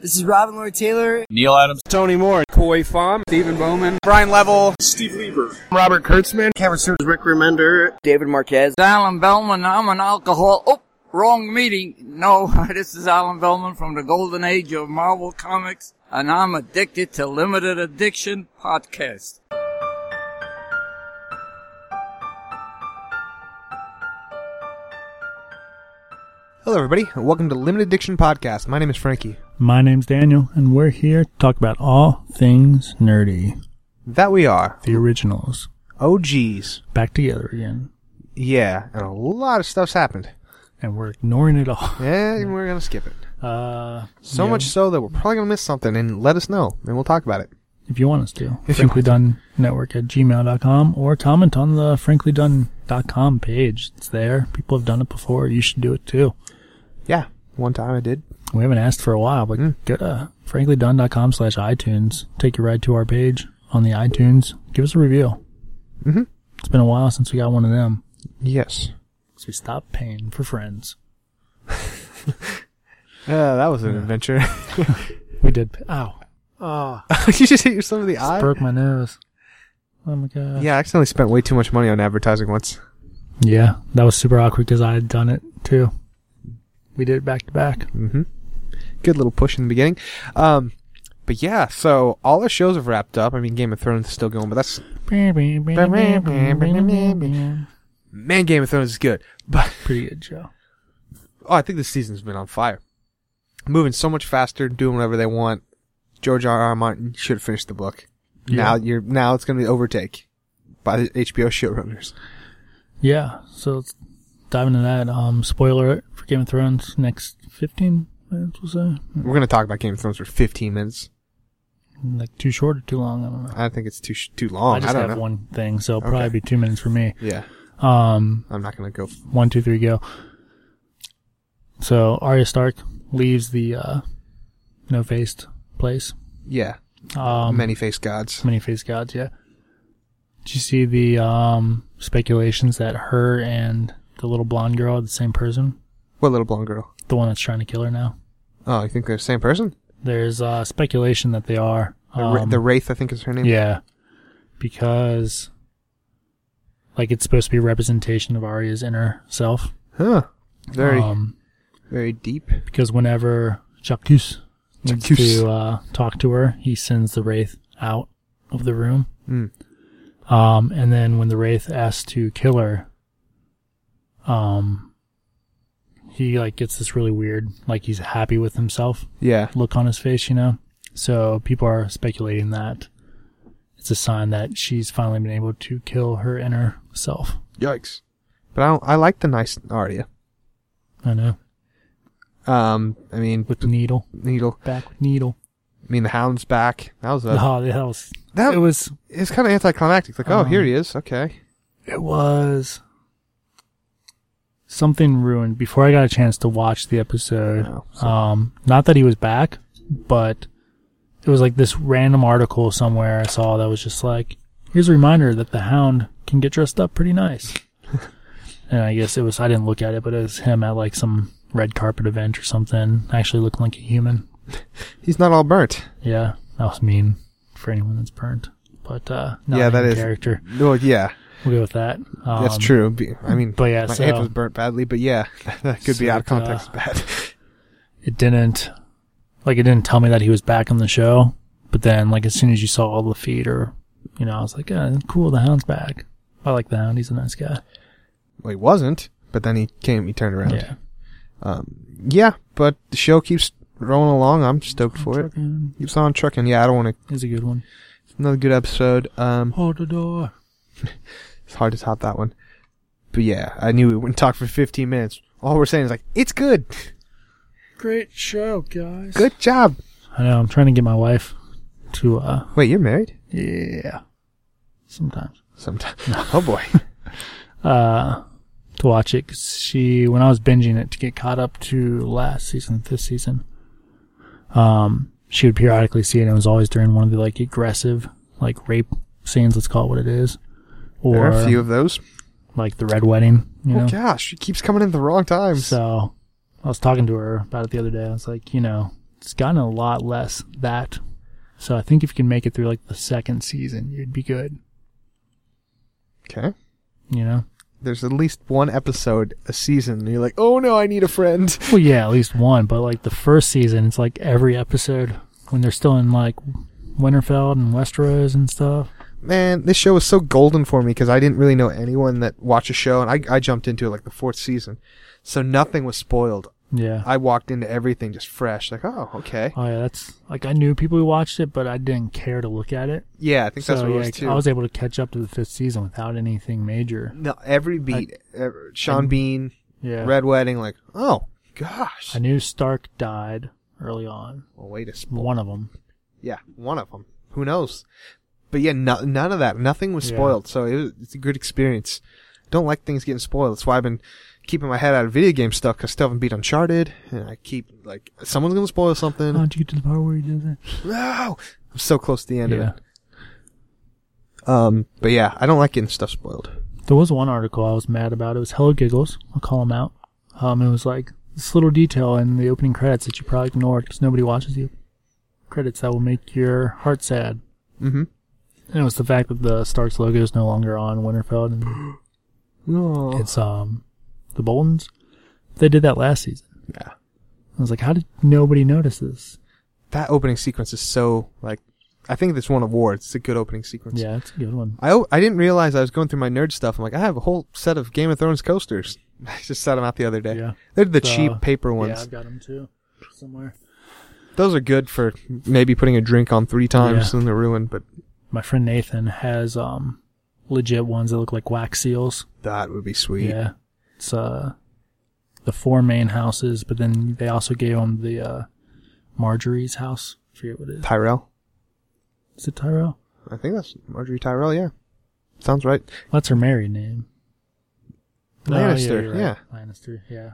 This is Robin Lord Taylor. Neal Adams. Tony Moore. Khoi Pham. Stephen Bowman. Brian Level. Steve Lieber. Robert Kurtzman. Kevin Stewart. Rick Remender. David Marquez. Allen Bellman. I'm an alcohol. Oh, wrong meeting. No, this is Allen Bellman from the golden age of Marvel Comics, and I'm addicted to Limited Addiction Podcast. Hello, everybody, and welcome to Limited Addiction Podcast. My name is Frankie. My name's Daniel, and we're here to talk about all things nerdy. That we are. The originals. Oh, geez. Back together again. Yeah, and a lot of stuff's happened. And we're ignoring it all. Yeah, and we're going to skip it. Uh, So yeah, much so that we're probably going to miss something, and let us know, and we'll talk about it. If you want us to. If you Frankly Done Network at gmail.com or comment on the franklydone.com page. It's there. People have done it before. You should do it too. Yeah, one time I did. We haven't asked for a while, but Mm. go to franklydone.com slash iTunes. Take you right to our page on the iTunes. Give us a review. Mhm. It's been a while since we got one of them. Yes. So we stopped paying for friends. Uh, that was an adventure. We did. Ow. Oh, you just hit yourself in the eye? broke my nose. Oh my god. Yeah, I accidentally spent way too much money on advertising once. Yeah, that was super awkward because I had done it too. We did it back to back. Mm-hmm. Good little push in the beginning. Um, but yeah, so all our shows have wrapped up. I mean, Game of Thrones is still going, but that's man, Game of Thrones is good. But Pretty good show. oh, I think this season's been on fire. Moving so much faster, doing whatever they want. George R. R. Martin should have finished the book. Now you're now it's going to be overtake by the HBO showrunners. Yeah, so let's dive into that. Um, spoiler for Game of Thrones. Next 15 minutes, we'll say. We're going to talk about Game of Thrones for 15 minutes. Like too short or too long. I don't know. I think it's too sh- too long. I just don't have know. one thing, so it'll Okay. probably be two minutes for me. Yeah, Um, I'm not going to go. F- one, two, three, go. So Arya Stark leaves the uh, no-faced place. yeah, Um, many faced gods. many face gods. Yeah. Did you see the um, speculations that her and the little blonde girl are the same person? What little blonde girl? The one that's trying to kill her now. Oh, you think they're the same person? There's uh, speculation that they are. The, Ra- Um, the Waif, I think is her name. yeah, because like it's supposed to be a representation of Arya's inner self. Huh. Very, Um, very deep. because whenever Jacques needs Jacques. to uh, talk to her, he sends the waif out of the room. Mm. Um, and then when the waif asks to kill her, um, he like gets this really weird, like he's happy with himself Yeah. look on his face, you know. So people are speculating that it's a sign that she's finally been able to kill her inner self. Yikes. But I don't, I like the nice Arya. I know. Um, I mean, With the Needle, Needle. back with Needle. I mean, the Hound's back. That was a, oh, that was that it was it's kind of anticlimactic. Like, oh, Um, here he is. Okay. It was something ruined before I got a chance to watch the episode. Oh, so- Um, not that he was back, but it was like this random article somewhere I saw that was just like, here's a reminder that the hound can get dressed up pretty nice. and I guess it was, I didn't look at it, but it was him at like some red carpet event or something, actually looking like a human. He's not all burnt. Yeah, that was mean for anyone that's burnt. But, uh, not Yeah, that is- character. Well, yeah, We'll go with that. Um, that's true. I mean, but yeah, my so- aunt was burnt badly, but yeah, that could be out of uh, context bad. it didn't like it didn't tell me that he was back on the show but then like as soon as you saw all the feed or you know i was like yeah cool the hound's back i like the hound he's a nice guy well, he wasn't, but then he came, he turned around. yeah Um, yeah, but the show keeps rolling along. I'm stoked for it. Trucking Keeps on trucking. Yeah, I don't want to. is a good one Another good episode. Um, hold the door it's hard to top that one. But yeah, I knew we wouldn't talk for 15 minutes. All we're saying is like, it's good. great show guys Good job. i know i'm trying to get my wife to uh Wait, you're married? yeah sometimes Sometimes. oh boy. uh to watch it 'cause she when I was binging it to get caught up to last season, this season. Um, she would periodically see it, and it was always during one of the like aggressive, like rape scenes. Let's call it what it is, There or are a few of those. like the red wedding. You oh, know, Oh gosh, she keeps coming in at the wrong times. so I was talking to her about it the other day. I was like, you know, it's gotten a lot less that. So I think if you can make it through like the second season, you'd be good. Okay. You know? There's at least one episode a season, and you're like, oh no, I need a friend. Well, yeah, at least one. But like the first season, it's like every episode when they're still in like Winterfell and Westeros and stuff. Man, this show was so golden for me because I didn't really know anyone that watched a show, and I, I jumped into it like the fourth season. So nothing was spoiled. Yeah. I walked into everything just fresh. Like, oh, okay. oh yeah, that's like I knew people who watched it, but I didn't care to look at it. Yeah, I think that's so what it yeah, was too. I was able to catch up to the fifth season without anything major. no, every beat, ever, Sean Bean, Yeah. Red Wedding, like, oh gosh. I knew Stark died early on. Well, wait a spoil. One of them. Yeah, one of them. Who knows? But yeah, no, none of that. Nothing was Yeah. spoiled, so it was, it's a good experience. Don't like things getting spoiled. That's why I've been keeping my head out of video game stuff because I still haven't beat Uncharted, and I keep like someone's gonna spoil something. How'd you get to the part where he did that? No, I'm so close to the end Yeah. of it. Um, but yeah, I don't like getting stuff spoiled. There was one article I was mad about. It was Hello Giggles. I'll call him out. Um, it was like this little detail in the opening credits that you probably ignored because nobody watches the credits that will make your heart sad. Mm-hmm. And it was the fact that the Starks logo is no longer on Winterfell and it's um the Boltons. They did that last season. Yeah. I was like, how did nobody notice this? That opening sequence is so like, I think this won awards. It's a good opening sequence. Yeah, it's a good one. I, I didn't realize I was going through my nerd stuff. I'm like, I have a whole set of Game of Thrones coasters. I just set them out the other day. Yeah. They're the So, cheap paper ones. Yeah, I've got them too somewhere. Those are good for maybe putting a drink on three times Yeah. and they're ruined, but My friend Nathan has um legit ones that look like wax seals. that would be sweet. Yeah. It's uh the four main houses, but then they also gave him the uh Margaery's house. I forget what it is. Tyrell. Is it Tyrell? I think that's Margaery Tyrell, yeah. Sounds right. That's her married name. Oh, Lannister, you're right. yeah. Lannister, yeah.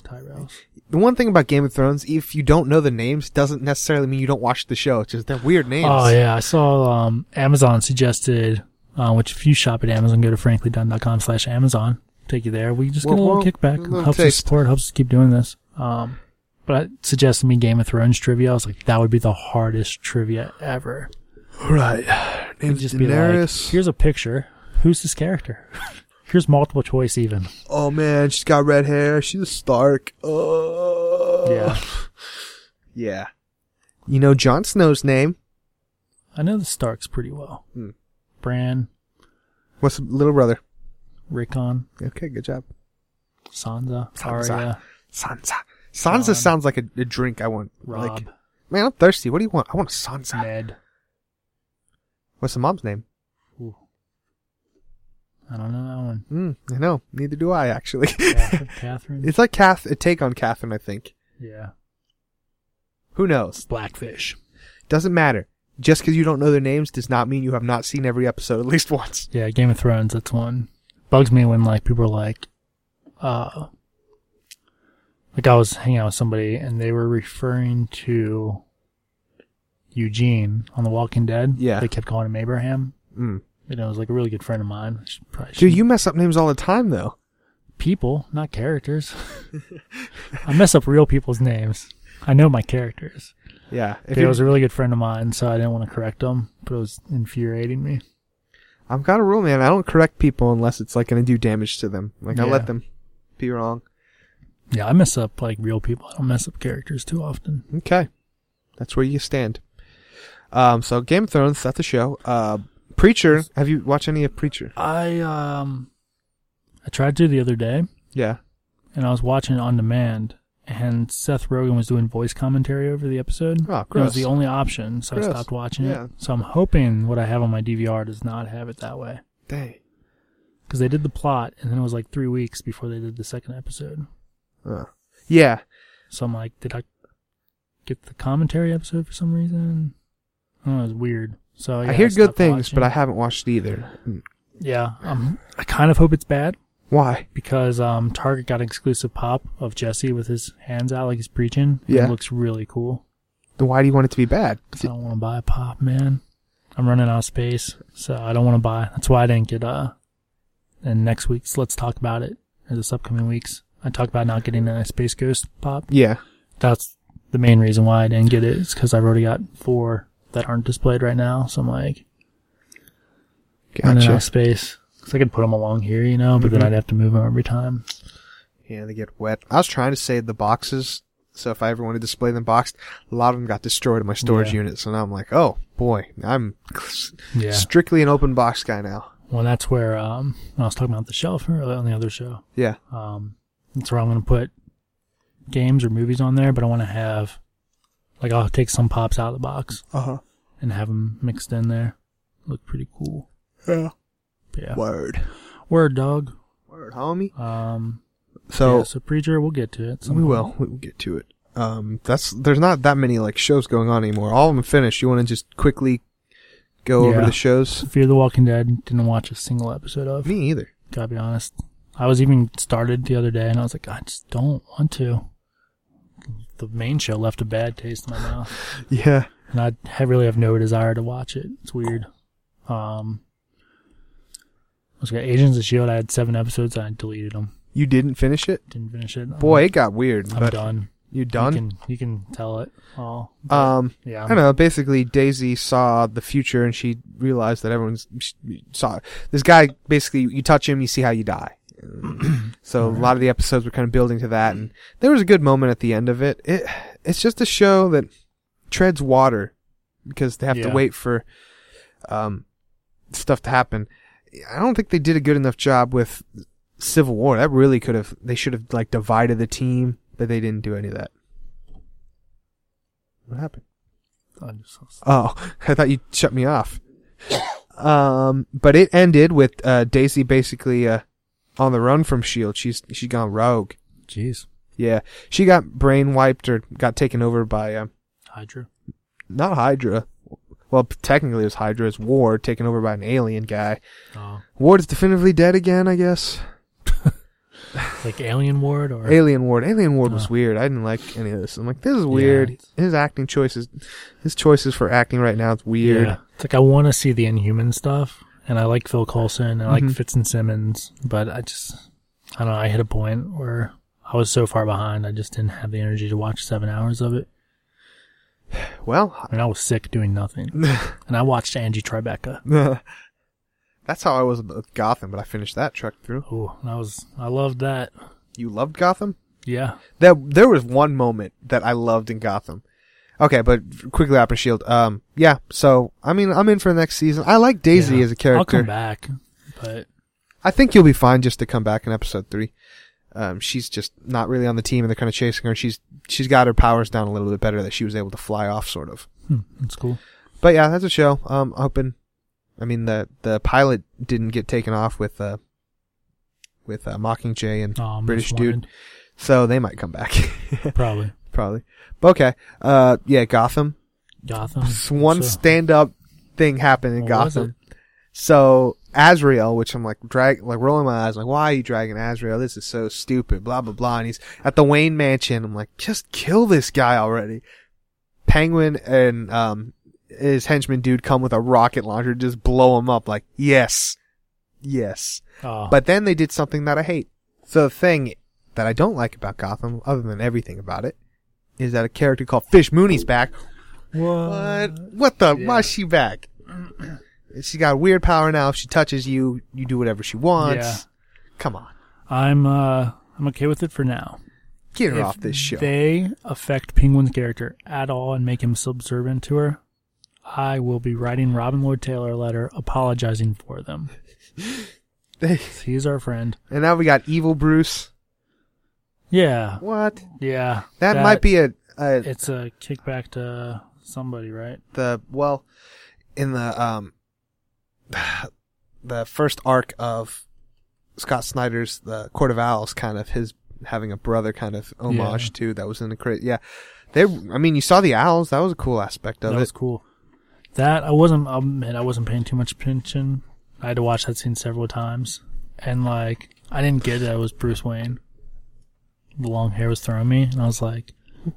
Tyrell's. The one thing about Game of Thrones, if you don't know the names, doesn't necessarily mean you don't watch the show. It's just they're weird names. Oh yeah, I saw um Amazon suggested uh, which if you shop at Amazon, go to franklydone.com slash Amazon. Take you there. We just get Well, a little well, kickback. little helps us taste. support, helps us keep doing this. Um but it suggested me Game of Thrones trivia. I was like, that would be the hardest trivia ever. Right. Name's just be like, here's a picture. Who's this character? here's multiple choice even. oh man, she's got red hair. She's a Stark. Oh. Yeah. Yeah. You know Jon Snow's name? I know the Starks pretty well. Hmm. Bran, What's the little brother? Rickon, Okay, good job. Sansa, Sansa. Arya, Sansa. Sansa sounds like a, a drink I want. Robb, Like, man, I'm thirsty. What do you want? I want a Sansa. Ned. What's the mom's name? Ooh. I don't know that one. Hmm, I know. Neither do I, actually. Catherine. Catherine? it's like Kath, a take on Catherine, I think. yeah. Who knows? Blackfish. Doesn't matter. Just because you don't know their names does not mean you have not seen every episode at least once. Yeah, Game of Thrones, that's one. Bugs me when like people are like, uh, like I was hanging out with somebody and they were referring to Eugene on The Walking Dead. Yeah. They kept calling him Abraham. Mm. You know, it was like a really good friend of mine. I should- probably Dude, you mess up names all the time, though. people, not characters. I mess up real people's names. I know my characters. Yeah. If you're- was a really good friend of mine, so I didn't want to correct him, but it was infuriating me. I've got a rule, man. I don't correct people unless it's like going to do damage to them. Like I let them be wrong. Yeah, I mess up like real people. I don't mess up characters too often. Okay, that's where you stand. Um, so Game of Thrones, that's the show. Uh, Preacher. Have you watched any of Preacher? I um, I tried to the other day, Yeah. and I was watching it on demand, and Seth Rogen was doing voice commentary over the episode. Oh, It was the only option, so Gross. I stopped watching Yeah. it. So I'm hoping what I have on my DVR does not have it that way. Dang. Because they did the plot, and then it was like three weeks before they did the second episode. Uh, yeah. So I'm like, did I get the commentary episode for some reason? Oh, it was weird. So yeah, I hear good things, watching. but I haven't watched either. Yeah, um, I kind of hope it's bad Why? because um, Target got an exclusive pop of Jesse with his hands out like he's preaching. Yeah. it looks really cool. Then why do you want it to be bad? I don't want to buy a pop, man. I'm running out of space, so I don't want to buy. That's why I didn't get uh. And next week's let's talk about it. Or this upcoming weeks, I talked about not getting a Space Ghost pop. Yeah. That's the main reason why I didn't get it is because I've already got four that aren't displayed right now. So I'm like running out of space. Cause I could put them along here, you know, but then Mhm. I'd have to move them every time. Yeah, they get wet. I was trying to save the boxes, so if I ever want to display them boxed, a lot of them got destroyed in my storage Yeah. unit. So now I'm like, oh boy, I'm Yeah. strictly an open box guy now. Well, that's where um, when I was talking about the shelf earlier on the other show. Yeah. Um, that's where I'm going to put games or movies on there, but I want to have like I'll take some pops out of the box Uh huh. and have them mixed in there. Look pretty cool. Yeah. But yeah. Word. Word dog. Word, homie. Um, So yeah, so preacher, we'll get to it. some we point. will. We will get to it. Um, that's there's not that many like shows going on anymore. All of them finished. You want to just quickly go over Yeah. the shows? Fear the Walking Dead. Didn't watch a single episode of. Me either. Gotta be honest. I was even started the other day, and I was like, I just don't want to. The main show left a bad taste in my mouth. Yeah. and I really have no desire to watch it. It's weird. Um, I was got Agents of Shield. I had seven episodes. and I deleted them. You didn't finish it, Didn't finish it. boy. It got weird. I'm done. You done? You can you can tell it all. but, um, yeah, I I'm- don't know. Basically, Daisy saw the future and she realized that everyone's she saw this guy. Basically, you touch him, you see how you die. So a lot of the episodes were kind of building to that, and there was a good moment at the end of it. It it's just a show that treads water because they have to wait for um stuff to happen. I don't think they did a good enough job with Civil War. That really could have. They should have like divided the team, but they didn't do any of that. What happened? I Oh, I thought you shut me off. Um, but it ended with uh, Daisy basically uh, on the run from Shield. She's she's gone rogue. Jeez, Yeah, she got brain wiped or got taken over by uh, Hydra. not Hydra. Well, technically it was Hydra. Hydra's Ward taken over by an alien guy. Oh, Ward is definitively dead again, I guess. like Alien Ward or Alien Ward. Alien Ward was Oh. weird. I didn't like any of this. I'm like, this is weird. it's- His acting choices, his choices for acting right now, it's weird. Yeah, it's like I want to see the Inhuman stuff, and I like Phil Coulson, and I like Mhm. Fitz and Simmons, but I just I don't know. I hit a point where I was so far behind, I just didn't have the energy to watch seven hours of it. Well, I mean, I was sick doing nothing, and I watched Angie Tribeca. That's how I was with Gotham, but I finished that truck through. Oh, I was I loved that. You loved Gotham? Yeah, That there was one moment that I loved in Gotham. Okay, but quickly up Shield. Um, yeah. So I mean, I'm in for the next season. I like Daisy Yeah. as a I'll character. come back, but I think you'll be fine just to come back in episode three. Um, she's just not really on the team, and they're kind of chasing her. She's she's got her powers down a little bit better that she was able to fly off, sort of. hmm, that's cool. But yeah, that's a show. Um, hoping. I mean, the the pilot didn't get taken off with uh with uh, Mockingjay and Oh, British dude. So they might come back. probably Probably. But okay. Uh, yeah, Gotham. Gotham. S- One stand up thing happened in What Gotham. So Azrael, which I'm like drag, like rolling my eyes, like why are you dragging Azrael? This is so stupid. Blah blah blah. And he's at the Wayne Mansion. I'm like, just kill this guy already. Penguin and um his henchman dude come with a rocket launcher, just blow him up. Like yes, yes. Oh, But then they did something that I hate. So the thing that I don't like about Gotham, other than everything about it, is that a character called Fish Mooney's back. What? What the? Yeah. Why is she back? she got weird power now. If she touches you, you do whatever she wants. Yeah. Come on. I'm uh I'm okay with it for now. Get her If off this show. they affect Penguin's character at all and make him subservient to her, I will be writing Robin Lord Taylor a letter apologizing for them. He's our friend. and now we got Evil Bruce. Yeah, What? yeah. That, might be a, a It's a kickback to somebody, right? the well in the um the first arc of Scott Snyder's the Court of Owls kind of his having a brother kind of homage Yeah. to that was in the cra yeah they I mean you saw the owls that was a cool aspect of that it That was cool. That I wasn't. I'll admit I wasn't paying too much attention. I had to watch that scene several times, and like I didn't get that it was Bruce Wayne. The long hair was throwing me, and I was like,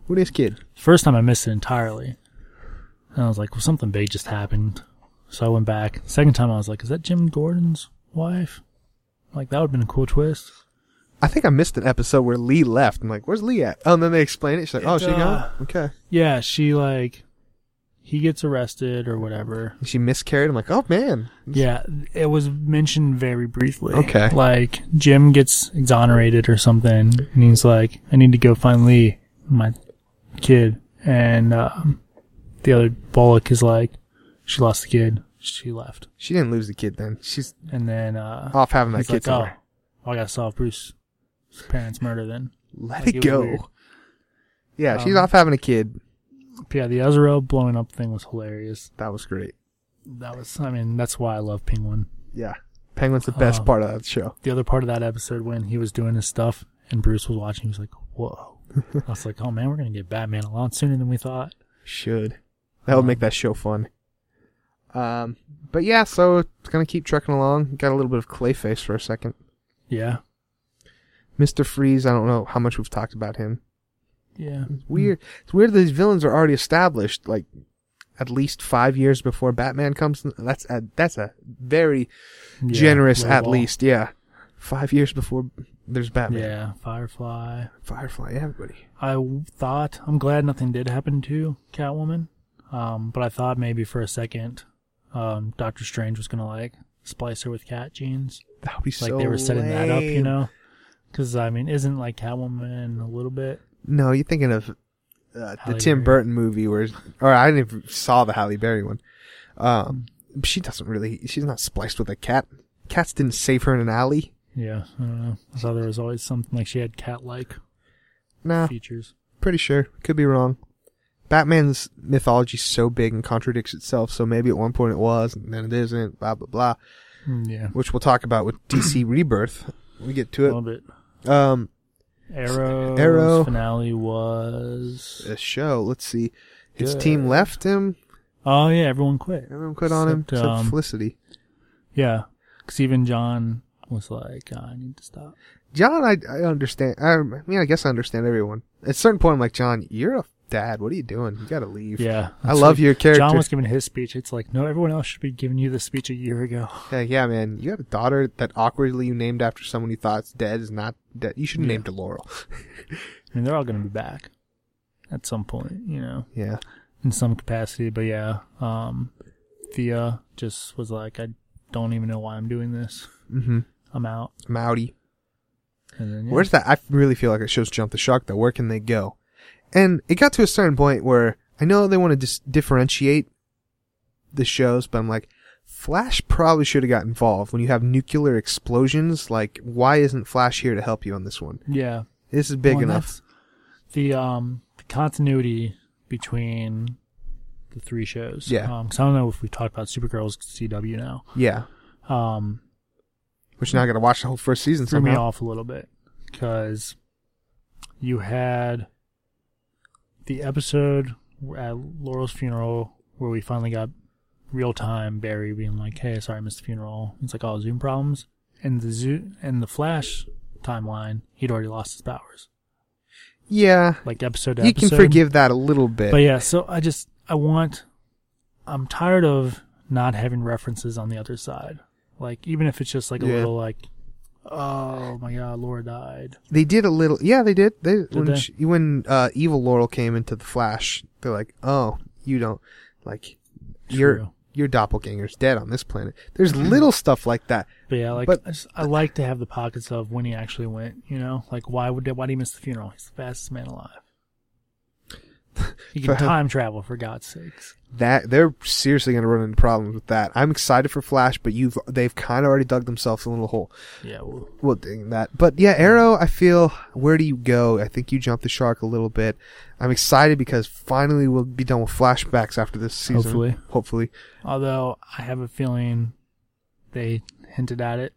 who this kid First time I missed it entirely. And I was like, well, something big just happened. So I went back. Second time I was like, is that Jim Gordon's wife? Like, that would have been a cool twist. I think I missed an episode where Lee left. I'm like, "Where's Lee at?" Oh, and then they explain it. She's like, "Oh, she gone? uh, Okay." Yeah, she like he gets arrested or whatever. She miscarried. I'm like, "Oh man." Yeah, it was mentioned very briefly. Okay. Like Jim gets exonerated or something, and he's like, "I need to go find Lee, my kid." And um, the other Bullock is like, "She lost the kid. She left." She didn't lose the kid. Then she's And then uh, off having that kid like, "Oh, somewhere. I gotta solve Bruce's parents' murder then." Let like, it it go. Yeah, she's Um, off having a kid. But yeah, the Azrael blowing up thing was hilarious. That was great. That was, I mean, that's why I love Penguin. Yeah, Penguin's the best Oh. part of that show. the other part of that episode when he was doing his stuff and Bruce was watching, he was like, "Whoa!" I was like, "Oh man, we're gonna get Batman a lot sooner than we thought." Should that would Um, make that show fun. Um, but yeah, so it's gonna keep trucking along. Got a little bit of Clayface for a second. Yeah, Mister Freeze. I don't know how much we've talked about him. Yeah, It's weird. It's weird that these villains are already established, like at least five years before Batman comes. That's a, that's a very Yeah, generous, at least. Yeah, five years before there's Batman. Yeah, Firefly. Firefly, everybody. I thought I'm glad nothing did happen to Catwoman, um, but I thought maybe for a second, um, Doctor Strange was gonna like splice her with cat genes, That would be like so. Like they were setting that up, you know? Because I mean, isn't like Catwoman a little bit? No, you're thinking of uh, the Halle Tim Berry. Burton movie, where, or I didn't even saw the Halle Berry one. Um, she doesn't really. She's not spliced with a cat. Cats didn't save her in an alley. Yeah, I don't know. I thought there was always something like she had cat-like Nah, features. pretty sure. Could be wrong. Batman's mythology is so big and contradicts itself. So maybe at one point it was, and then it isn't. Blah blah blah. Mm, Yeah, Which we'll talk about with DC Rebirth. We get to it. a little bit. Um, Arrow's Arrow. finale was. a show. Let's see. His Good. team left him. Oh yeah, everyone quit. Everyone quit on him Except, except um, Felicity. Yeah, because even John was like, "I need to stop." John, I, I understand. I, I mean, I guess I understand everyone. At a certain point, I'm like, John, you're a dad. What are you doing? You gotta leave. Yeah, I love like- your character. John was giving his speech. It's like, no, everyone else should be giving you the speech a year ago. yeah, yeah, man. You got a daughter that awkwardly you named after someone you thought is dead is not dead. You should have Yeah. named her Laurel. I mean, they're all to be back at some point, you know, Yeah. in some capacity. But yeah, um, Thea just was like, I don't even know why I'm doing this. Mm-hmm. I'm out. Mowdy. And then, yeah. Where's that? I really feel like it shows Jump the Shark though. Where can they go? And it got to a certain point where I know they want to dis- differentiate the shows, but I'm like, Flash probably should have got involved when you have nuclear explosions. Like, why isn't Flash here to help you on this one? Yeah. This is big Well, enough. The um the continuity between the three shows. Yeah. Um, 'cause I don't know if we've talked about Supergirl's CW now. Yeah. Um, Which now I got to watch the whole first season threw me somehow. off a little bit because you had the episode at Laurel's funeral where we finally got real time Barry being like, "Hey, sorry, I missed the funeral." It's like all Zoom problems, and the Zoom and the Flash timeline, he'd already lost his powers, Yeah. like episode You episode. can forgive that a little bit. But yeah, so I just I want I'm tired of not having references on the other side. Like even if it's just like a Yeah. little like oh my god, Laura died. They did a little. Yeah, they did. They when they? She, when uh, evil Laurel came into the Flash, they're like, "Oh, you don't like your True. your doppelganger's dead on this planet." There's little stuff like that. But yeah, like But- I, just, I like to have the pockets of when he actually went, you know? Like why would why did he miss the funeral? He's the fastest man alive. He can time travel for God's sakes. That they're seriously going to run into problems with that. I'm excited for Flash, but you've they've kind of already dug themselves a little hole. Yeah, well, We'll dig that. But yeah, Arrow. I feel where do you go? I think you jumped the shark a little bit. I'm excited because finally we'll be done with flashbacks after this season. Hopefully. hopefully. although I have a feeling they hinted at it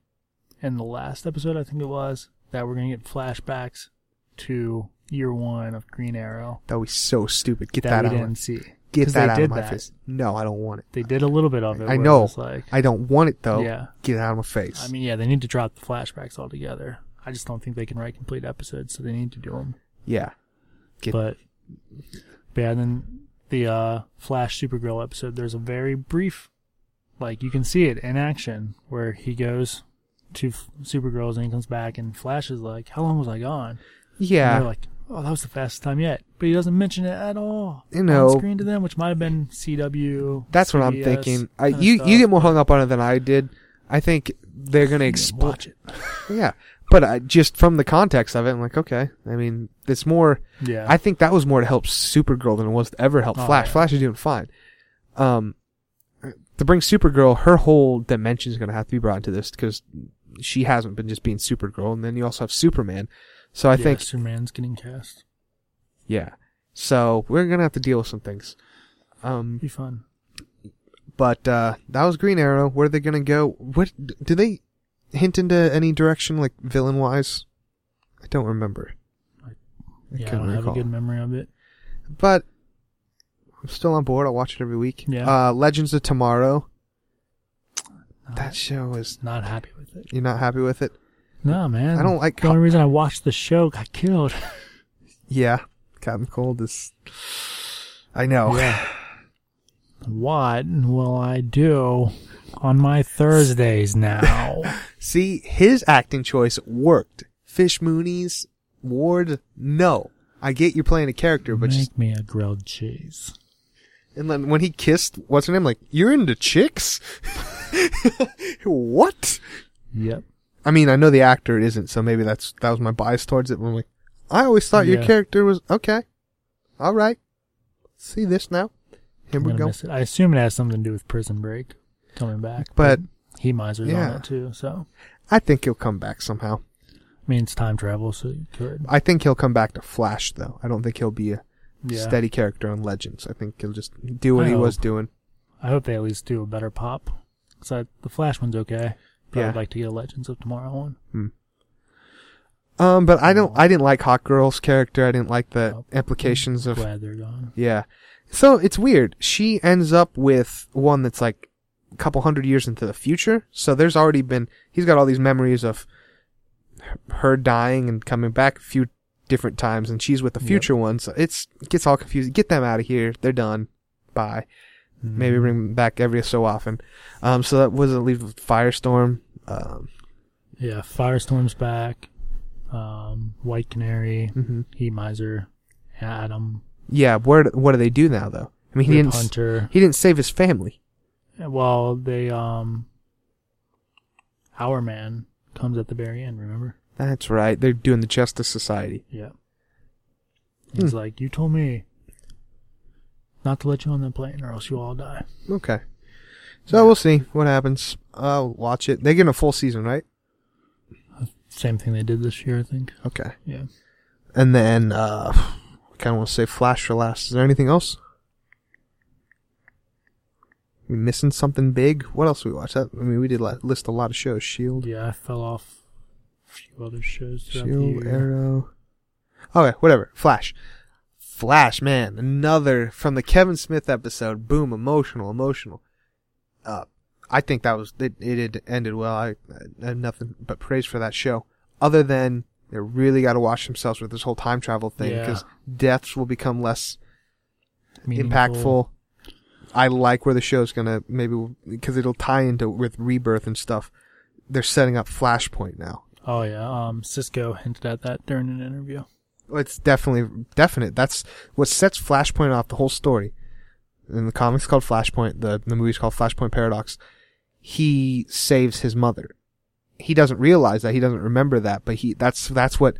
in the last episode, I think it was, that we're going to get flashbacks to year one of Green Arrow That would be so stupid. Get that, that, we out. of my- didn't see. Get that out of my that. face. No, I don't want it. They did a little bit of it. I know. like, I don't want it though. yeah. Get it out of my face. I mean, yeah, they need to drop the flashbacks altogether. I just don't think they can write complete episodes, so they need to do them. yeah. Get- But, but yeah, then the uh, Flash Supergirl episode, there's a very brief, like you can see it in action, where he goes to f- Supergirls, and he comes back, and Flash is like, "How long was I gone?" Yeah, they're like, "Oh, that was the fastest time yet," but he doesn't mention it at all. You know. on screen to them, which might have been CW. that's what I'm thinking. I, you stuff. you get more hung up on it than I did. I think they're gonna. Watch it. Yeah, but I, just from the context of it, I'm like, okay. I mean, it's more. Yeah, I think that was more to help Supergirl than it was to ever help Oh, Flash. yeah. Flash is doing fine. Um, to bring Supergirl, her whole dimension is going to have to be brought into this because she hasn't been just being Supergirl, and then you also have Superman. So I yeah, think, Superman's getting cast. yeah. So we're gonna have to deal with some things. Um, Be fun. but uh, that was Green Arrow. Where are they gonna go? What do they hint into any direction, like villain wise? I don't remember. I Yeah, I couldn't don't have a good memory of it. but I'm still on board. I'll watch it every week. Yeah. Uh, Legends of Tomorrow. Uh, That show is. not happy with it. You're not happy with it? No, man. I don't like. The only reason I watched the show got killed. yeah, Captain Cold is. I know. Yeah. What will I do on my Thursdays now? See, his acting choice worked. Fish Mooney's Ward, no. I get you're playing a character, but Make just me a grilled cheese. and then when he kissed, what's her name? Like, you're into chicks? what? Yep. I mean, I know the actor isn't, so maybe that's that was my bias towards it. I'm like, I always thought your Yeah. character was okay. All right, see this now. Here I'm we gonna go. miss it. I assume it has something to do with Prison Break coming back. But he miser's yeah. on it too, so I think he'll come back somehow. I mean it's time travel, so you could. I think he'll come back to Flash, though. I don't think he'll be a Yeah. steady character on Legends. I think he'll just do what I he was hope. doing. I hope they at least do a better pop. So the Flash one's okay. But Yeah. I'd like to get a Legends of Tomorrow one. Um, but I don't. I didn't like Hawk Girl's character. I didn't like the Nope. implications of. Glad they're gone. Yeah. So it's weird. She ends up with one that's like a couple hundred years into the future. So there's already been. He's got all these memories of her dying and coming back a few different times, and she's with the Yep. future one. So it's it gets all confusing. Get them out of here. They're done. Bye. Maybe bring them back every so often. Um, so that was it. Leave Firestorm. Um, Yeah, Firestorm's back. Um, White Canary, mhm. Heat Miser, Adam, Yeah. Where? What do they do now, though? I mean, he Rip didn't. Hunter. He didn't save his family. Well, they um, Hourman comes at the very end. Remember? That's right. They're doing the Justice Society. Yeah. He's Hmm. like, you told me not to let you on the plane, or else you all die. Okay. So we'll see what happens. I'll watch it. They get a full season, right? Same thing they did this year, I think. Okay. Yeah. And then, uh, I kind of want to say Flash for last. Is there anything else? We missing something big? What else we watch? That, I mean, we did list a lot of shows. Shield, Yeah, I fell off a few other shows throughout the Shield. Arrow. Okay, whatever. Flash. Flash, man. Another from the Kevin Smith episode. Boom, emotional, emotional. Uh, I think that was it. It ended well. I, I have nothing but praise for that show. Other than they really got to watch themselves with this whole time travel thing Yeah. because deaths will become less Meaningful. impactful. I like where the show's gonna maybe because it'll tie into with rebirth and stuff. They're setting up Flashpoint now. Oh yeah, um, Cisco hinted at that during an interview. Well, It's definitely definite. That's what sets Flashpoint off the whole story. In the comics called Flashpoint, the the movie's called Flashpoint Paradox. He saves his mother. He doesn't realize that. He doesn't remember that, but he that's that's what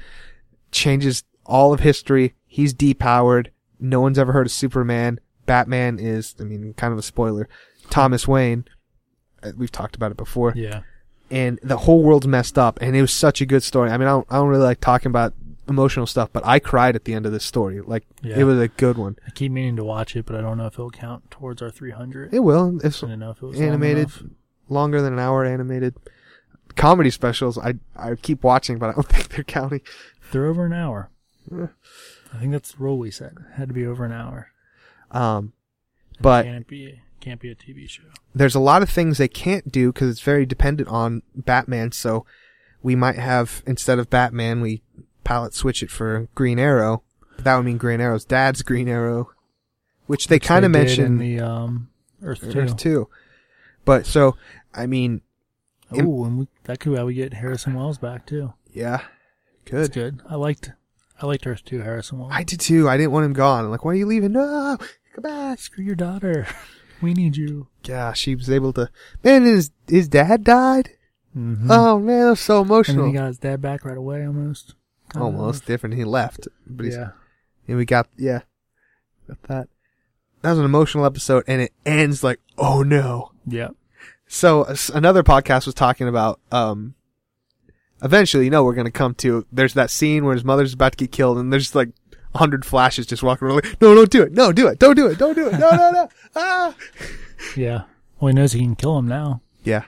changes all of history. He's depowered. No one's ever heard of Superman. Batman is, I mean, kind of a spoiler. Thomas Wayne. Uh, We've talked about it before Yeah, and the whole world's messed up and it was such a good story i mean i don't, I don't really like talking about emotional stuff but i cried at the end of this story like Yeah. it was a good one I keep meaning to watch it, but I don't know if it'll count towards our 300. it will it's I know if it was animated enough. longer than an hour animated comedy specials i i keep watching but i don't think they're counting They're over an hour. Yeah. I think that's the rule we set. It had to be over an hour. um but can't be can't be a TV show. there's a lot of things they can't do because it's very dependent on batman so we might have instead of batman we palette switch it for green arrow that would mean green arrow's dad's green arrow which they kind of mentioned in the um, Earth Two. Earth two. But so, I mean, Oh, and we, that could be how we get Harrison Wells back too. Yeah, That's good. good. I liked, I liked Earth Two. Harrison Wells. I did too. I didn't want him gone. I'm like, why are you leaving? No, come back. Screw your daughter. We need you. Gosh, he was able to. Man, his his dad died. Mm-hmm. Oh man, that was so and emotional. he got his dad back right away, almost. Almost different. He left, but he's, Yeah. and we got yeah, got that. That was an emotional episode, and it ends like, oh no. Yeah. So s- another podcast was talking about um. Eventually, you know, we're gonna come to. There's that scene where his mother's about to get killed, and there's like a hundred flashes just walking around. Like, no, don't do it. No, do it. Don't do it. Don't do it. No, no, no. Ah. Yeah. Well, he knows he can kill him now. Yeah.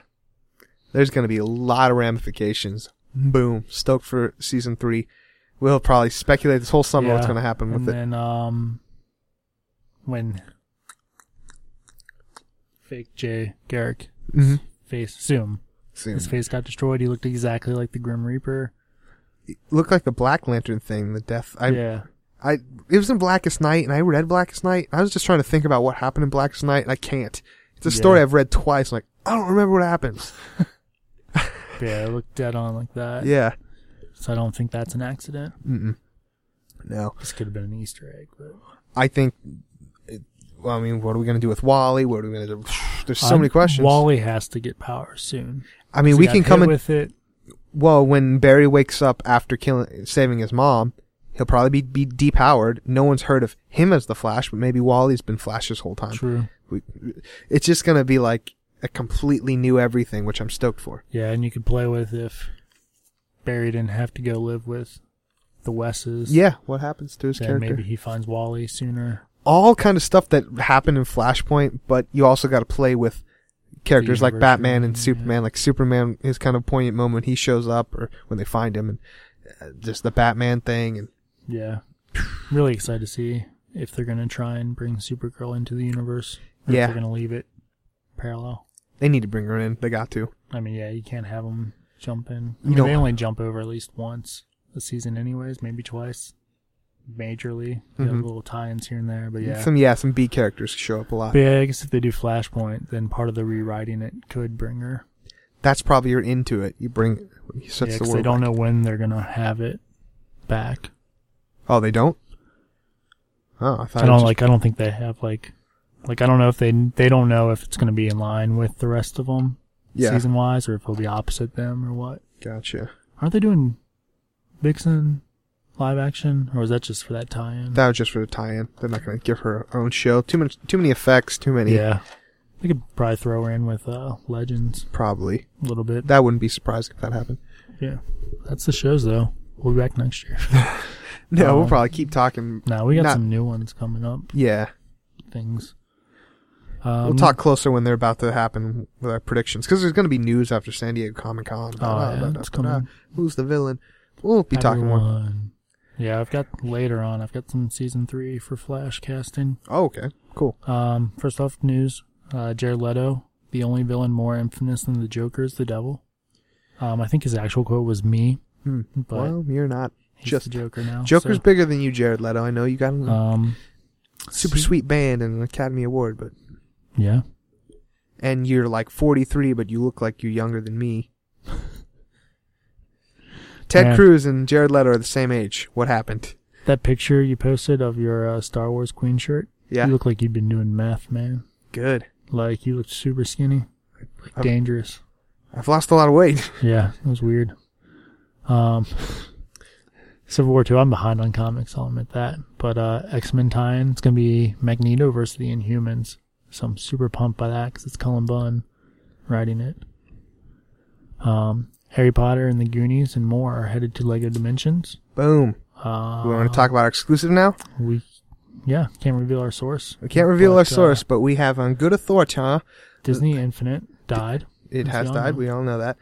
There's going to be a lot of ramifications. Boom. Stoked for season three. We'll probably speculate this whole summer what's going to happen and with it. then, um, when fake Jay Garrick Mm-hmm. face, assume his face got destroyed, he looked exactly like the Grim Reaper. It Looked like the Black Lantern thing, the death. I, yeah. I, it was in Blackest Night, and I read Blackest Night. I was just trying to think about what happened in Blackest Night, and I can't. It's a story I've read twice. I'm like, I don't remember what happens. Yeah, it looked dead on like that. Yeah. So I don't think that's an accident. Mm-mm. No. This could have been an Easter egg, but I think, it, well, I mean, what are we going to do with Wally? What are we going to do? There's so I'm- many questions. Wally has to get power soon. I mean, we can come in. with it. Well, when Barry wakes up after killing, saving his mom, he'll probably be, be depowered. No one's heard of him as the Flash, but maybe Wally's been Flash this whole time. True. We, it's just gonna be like a completely new everything, which I'm stoked for. Yeah, and you could play with if Barry didn't have to go live with the Wesses. Yeah, what happens to his Then character? maybe he finds Wally sooner. All kind of stuff that happened in Flashpoint, but you also got to play with characters like Batman and yeah. Superman. Like Superman, his kind of poignant moment he shows up, or when they find him, and uh, just the Batman thing, and Yeah. Really excited to see if they're going to try and bring Supergirl into the universe. Or Yeah. If they're going to leave it parallel. They need to bring her in. They got to. I mean, yeah, you can't have them jump in. I You mean, don't- they only jump over at least once a season, anyways, maybe twice. Majorly, you have Mhm. little tie-ins here and there, but yeah. Some yeah, some B characters show up a lot. But yeah, I guess if they do Flashpoint, then part of the rewriting it could bring her. That's probably you're into it. You bring he Yeah, sets the 'cause world. they don't back. know when they're gonna have it back. Oh, they don't. Oh, I thought I it don't was like. I don't think they have like, like I don't know if they they don't know if it's gonna be in line with the rest of them Yeah. season wise, or if it'll be opposite them or what. Gotcha. Aren't they doing Vixen live action, or was that just for that tie-in? That was just for the tie-in. They're not going to give her her own show. Too much. Too many effects. Too many. yeah, they could probably throw her in with uh, Legends Probably. a little bit. That wouldn't be surprising if that happened. yeah, that's the shows though. We'll be back next year. No, we'll Um, probably keep talking. now we got Not- some new ones coming up. Yeah, Things. Um, we'll talk closer when they're about to happen with our predictions because there's going to be news after San Diego Comic Con. Oh, yeah, it's coming. Who's the villain? We'll be talking more. Everyone. Yeah, I've got later on. I've got some season three for Flash casting. Oh, okay, cool. Um, first off, news: uh, Jared Leto, the only villain more infamous than the Joker is the Devil. Um, I think his actual quote was "me," Hmm. but well, you're not. just- the Joker now. Joker's so, bigger than you, Jared Leto. I know you got a um, super su- sweet band and an Academy Award, but Yeah, and you're like 43, but you look like you're younger than me. Ted Man. Cruz and Jared Leto are the same age. What happened? that picture you posted of your uh, Star Wars Queen shirt. Yeah, You look like you'd been doing math, man. good. Like you looked super skinny, like I've- dangerous. I've lost a lot of weight. Yeah, it was weird. Um, Civil War Two. I'm behind on comics. I'll admit that. But uh, X Men tie-in. It's gonna be Magneto versus the Inhumans. So I'm super pumped by that because it's Cullen Bunn writing it. Um, Harry Potter and the Goonies and more are headed to Lego Dimensions. Boom. Uh, We want to talk about our exclusive now? We, yeah, can't reveal our source. We can't reveal But, our uh, source, but we have on good authority, huh? Disney Infinite died. It As has died. know. We all know that.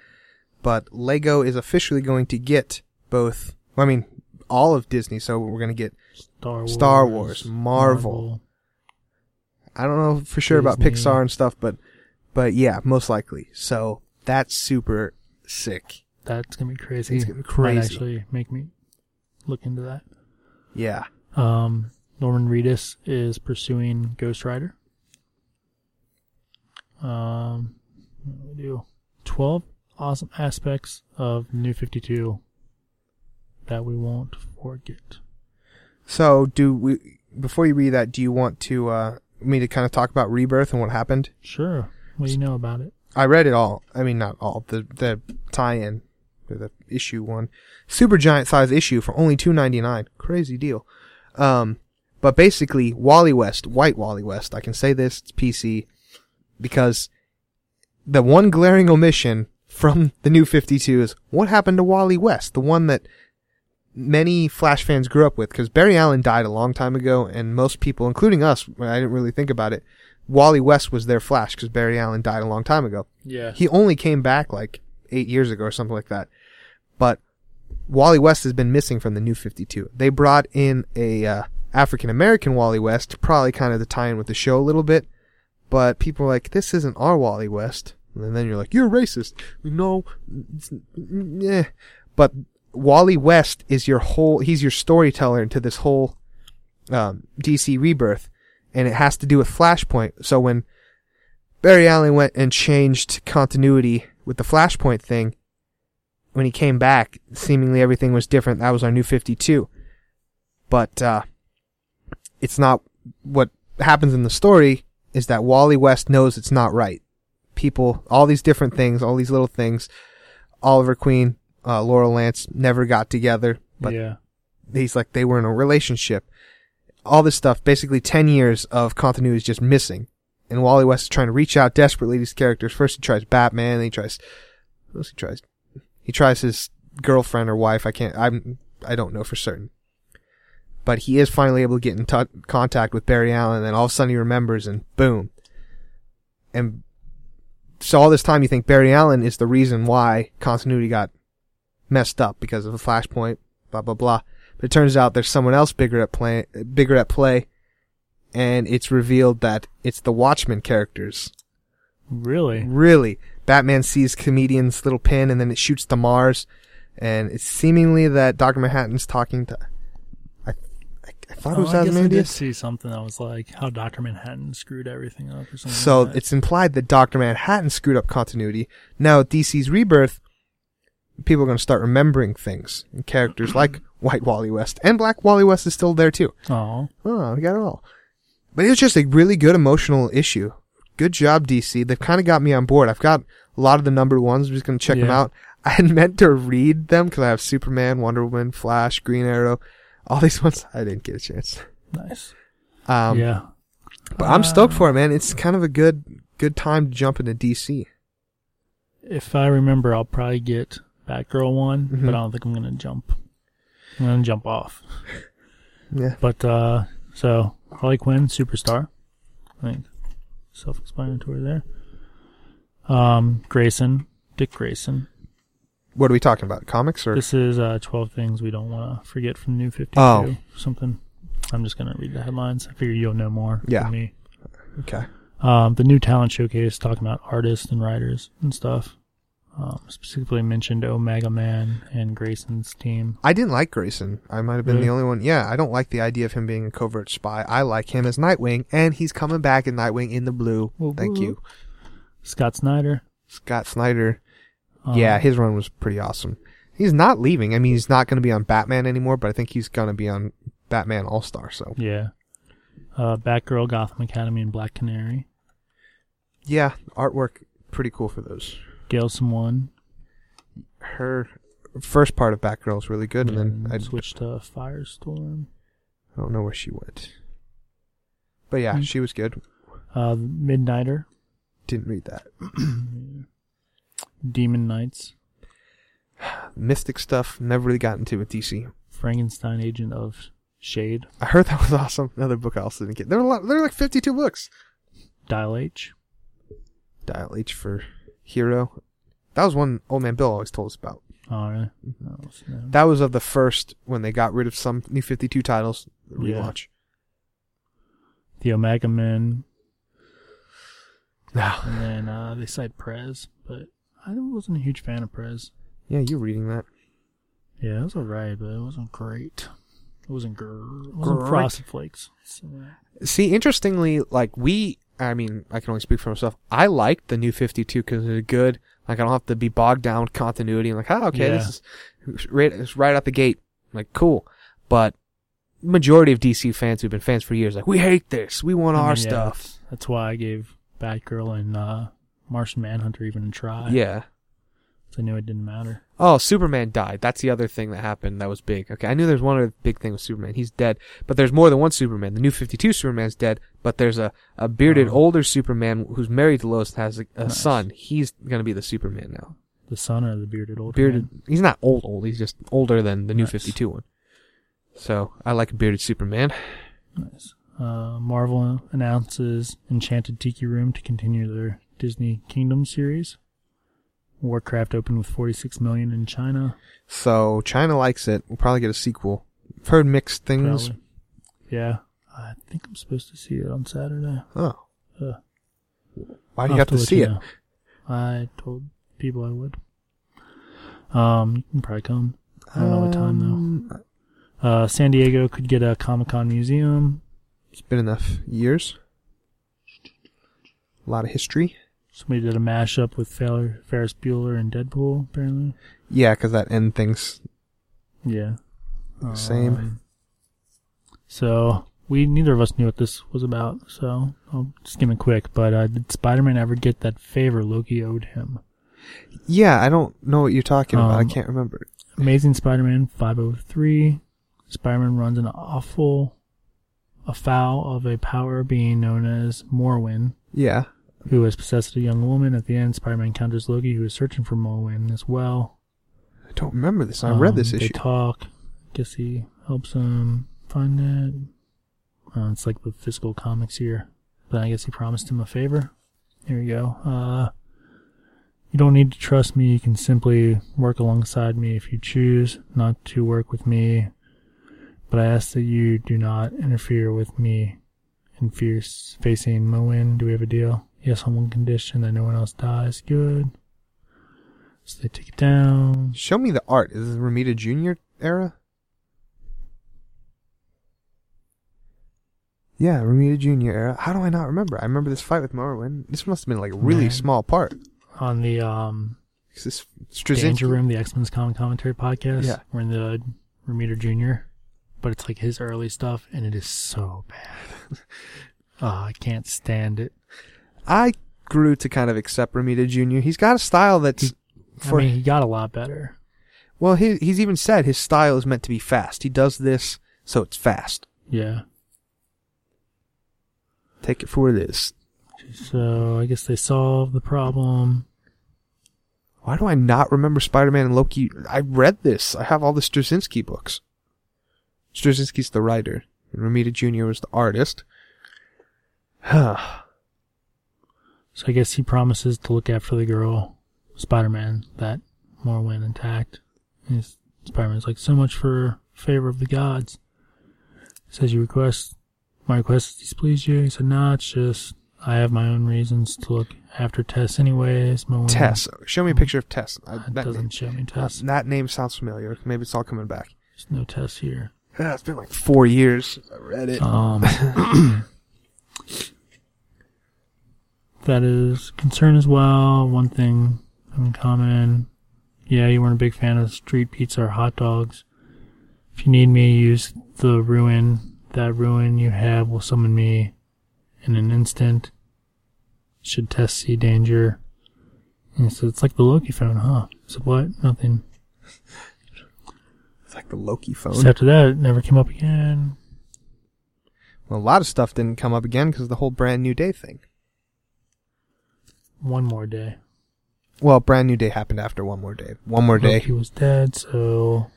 But Lego is officially going to get both. I mean, all of Disney. So we're going to get. Star Wars. Star Wars, Marvel. I don't know for sure about Pixar and stuff, but but yeah, most likely. So that's super sick. That's gonna be crazy. It's gonna be Might crazy. actually make me look into that. Yeah. Um, Norman Reedus is pursuing Ghost Rider. Um, what do we do? 12, awesome aspects of New 52 that we won't forget. So, do we? Before you read that, do you want to uh, me to kind of talk about Rebirth and what happened? Sure. What do you know about it? I read it all. I mean, not all. The the tie-in, the issue one, super giant size issue for only two ninety nine. Crazy deal. Um, but basically, Wally West, White Wally West. I can say this. It's PC because the one glaring omission from the new Fifty Two is what happened to Wally West, the one that many Flash fans grew up with. Because Barry Allen died a long time ago, and most people, including us, I didn't really think about it. Wally West was their Flash because Barry Allen died a long time ago. Yeah. He only came back like eight years ago or something like that. But Wally West has been missing from the new 52. They brought in a uh, African American Wally West, probably kind of to tie in with the show a little bit. But people are like, this isn't our Wally West. And then you're like, you're racist. No, yeah. But Wally West is your whole, he's your storyteller into this whole um, DC rebirth. And it has to do with Flashpoint. So when Barry Allen went and changed continuity with the Flashpoint thing. When he came back, seemingly everything was different. That was our new 52. But, uh, it's not what happens in the story is that Wally West knows it's not right. People, all these different things, all these little things, Oliver Queen, uh, Laurel Lance never got together, but yeah. he's like they were in a relationship. All this stuff, basically ten years of continuity is just missing. And Wally West is trying to reach out desperately to these characters. First he tries Batman, then he tries who else he tries? He tries his girlfriend or wife. I can't I'm I don't know for certain. But he is finally able to get in t- contact with Barry Allen, and then all of a sudden he remembers, and boom. And so all this time you think Barry Allen is the reason why continuity got messed up because of a flashpoint, blah blah blah. But it turns out there's someone else bigger at play, bigger at play, and it's revealed that it's the Watchmen characters. Really? Really, Batman sees comedian's little pin, and then it shoots to Mars, and it's seemingly that Doctor Manhattan's talking to. I, I, I thought it was oh, I guess I did see something that was like how Doctor Manhattan screwed everything up or something. So like it's implied that Doctor Manhattan screwed up continuity. Now DC's rebirth, people are going to start remembering things and characters like White Wally West and Black Wally West is still there too. oh, Oh, we got it all. But it was just a really good emotional issue. Good job, DC. They've kind of got me on board. I've got a lot of the number ones. I'm just going to check them out. I had meant to read them because I have Superman, Wonder Woman, Flash, Green Arrow, all these ones. I didn't get a chance. nice. Um, yeah. But I'm stoked for it, man. It's kind of a good, good time to jump into DC. If I remember, I'll probably get Batgirl one, Mhm. but I don't think I'm gonna jump. I'm gonna jump off. Yeah. But uh so Harley Quinn, superstar. I think self-explanatory there. Um, Grayson, Dick Grayson. What are we talking about? Comics or? This is uh 12 things we don't want to forget from the New 52. Oh. Something. I'm just gonna read the headlines. I figure you'll know more Yeah. than me. Okay. Um, the new talent showcase talking about artists and writers and stuff. Um, specifically mentioned Omega Man and Grayson's team. I didn't like Grayson. I might have been Really? the only one. Yeah, I don't like the idea of him being a covert spy. I like him as Nightwing, and he's coming back in Nightwing in the blue. Woo Thank you. Scott Snyder. Scott Snyder. Um, yeah, his run was pretty awesome. He's not leaving. I mean, he's not going to be on Batman anymore, but I think he's going to be on Batman All Star. So Yeah. Uh, Batgirl, Gotham Academy, and Black Canary. yeah, artwork pretty cool for those. Gail Simone. Her first part of Batgirl is really good, and then I, switched to Firestorm. I don't know where she went. But yeah, Hmm. she was good. Uh, Midnighter. Didn't read that. Demon Knights. Mystic stuff never really got into with DC. Frankenstein, Agent of Shade. I heard that was awesome. Another book I also didn't get. There were a lot. There were like fifty-two books. Dial H. Dial H for Hero. That was one Old Man Bill always told us about. Oh, really? Mm-hmm. Oh, so no. That was of the first when they got rid of some new fifty-two titles. The Yeah. The Omega Men. Now, And then uh, they cite Prez, but I wasn't a huge fan of Prez. yeah, you're reading that. Yeah, it was alright, but it wasn't great. It wasn't grr. It wasn't Great. Frosted Flakes. So, See, interestingly, like we, I mean, I can only speak for myself. I liked the new 52 because it was good, Like I don't have to be bogged down with continuity. I'm like, oh, okay, Yeah. this is right, it's right out the gate. Like, cool. But majority of DC fans who've been fans for years, like, we hate this. We want I our mean, yeah, stuff. That's, that's why I gave Batgirl and uh, Martian Manhunter even a try. Yeah. 'Cause I knew it didn't matter. Oh, Superman died. That's the other thing that happened that was big. Okay, I knew there's one other big thing with Superman. He's dead. But there's more than one Superman. The new 52 Superman's dead, but there's a, a bearded Oh. older Superman who's married to Lois and has a, a Nice. son. He's gonna be the Superman now. The son or the bearded old Bearded, man? he's not old old, he's just older than the new 52 one. So, I like a bearded Superman. Nice. Uh, Marvel announces Enchanted Tiki Room to continue their Disney Kingdom series. Warcraft opened with 46 million in China. So, China likes it. We'll probably get a sequel. I've heard mixed things. Probably. Yeah, I think I'm supposed to see it on Saturday. Oh. Uh, Why do you have to let see it? know. I told people I would. Um, you can probably come. I don't know what time Um, though. Uh, San Diego could get a Comic Con museum. It's been enough years. A lot of history. Somebody did a mashup with Fer- Ferris Bueller and Deadpool, apparently. Yeah, because that end things. Yeah. Same. Um, so we neither of us knew what this was about, so I'll skim it quick. But uh, did Spider-Man ever get that favor Loki owed him? Yeah, I don't know what you're talking about. I Um, can't remember. Amazing Spider-Man 503. Spider-Man runs an awful a foul of a power being known as Morwen, Yeah. Who has possessed a young woman. At the end, Spider-Man encounters Loki, who is searching for Morwen as well. I don't remember this. I read this Um, issue. They talk. Guess he helps him find it. Uh, it's like the physical comics here. But I guess he promised him a favor. Here we go. Uh, you don't need to trust me. You can simply work alongside me if you choose not to work with me. But I ask that you do not interfere with me in fierce facing Moen. Do we have a deal? Yes, on one condition that no one else dies. Good. So they take it down. Show me the art. Is this Romita Jr. era? Yeah, Romita Jr. era. How do I not remember? I remember this fight with Morrowind. This must have been like a really Man. small part. on the um, Is this Danger Room, the X Men's comic commentary podcast. Yeah. we're in the Romita Jr., but it's like his early stuff, and it is so bad. oh, I can't stand it. I grew to kind of accept Romita Jr. He's got a style that's for I mean, he got a lot better. well. He, he's even said his style is meant to be fast. He does this so it's fast. Yeah. Take it for what it is. So I guess they solved the problem. Why do I not remember Spider-Man and Loki? I read this. I have all the Straczynski books. Straczynski's the writer, and Romita Jr. was the artist. Huh. So I guess he promises to look after the girl, Spider-Man, that Morwen intact. And he's- Spider-Man's like, so much for favor of the gods. He says, you request, my request displease you? He said, nah, it's just, I have my own reasons to look after Tess anyways. Morwen, Tess. Show me a picture of Tess. Uh, that, doesn't name, show me Tess. that name sounds familiar. Maybe it's all coming back. There's no Tess here. Yeah, it's been like four years since I read it. Um, that is concern as well. One thing in common. Yeah, you weren't a big fan of street pizza or hot dogs. If you need me, use the ruin. That ruin you have will summon me in an instant. Should Tess see danger. And so it's like the Loki phone, huh? So what? Nothing. It's like the Loki phone. So after that, it never came up again. well, a lot of stuff didn't come up again because of the whole brand new day thing. One more day. Well, brand new day happened after one more day. One more day. Loki was dead, so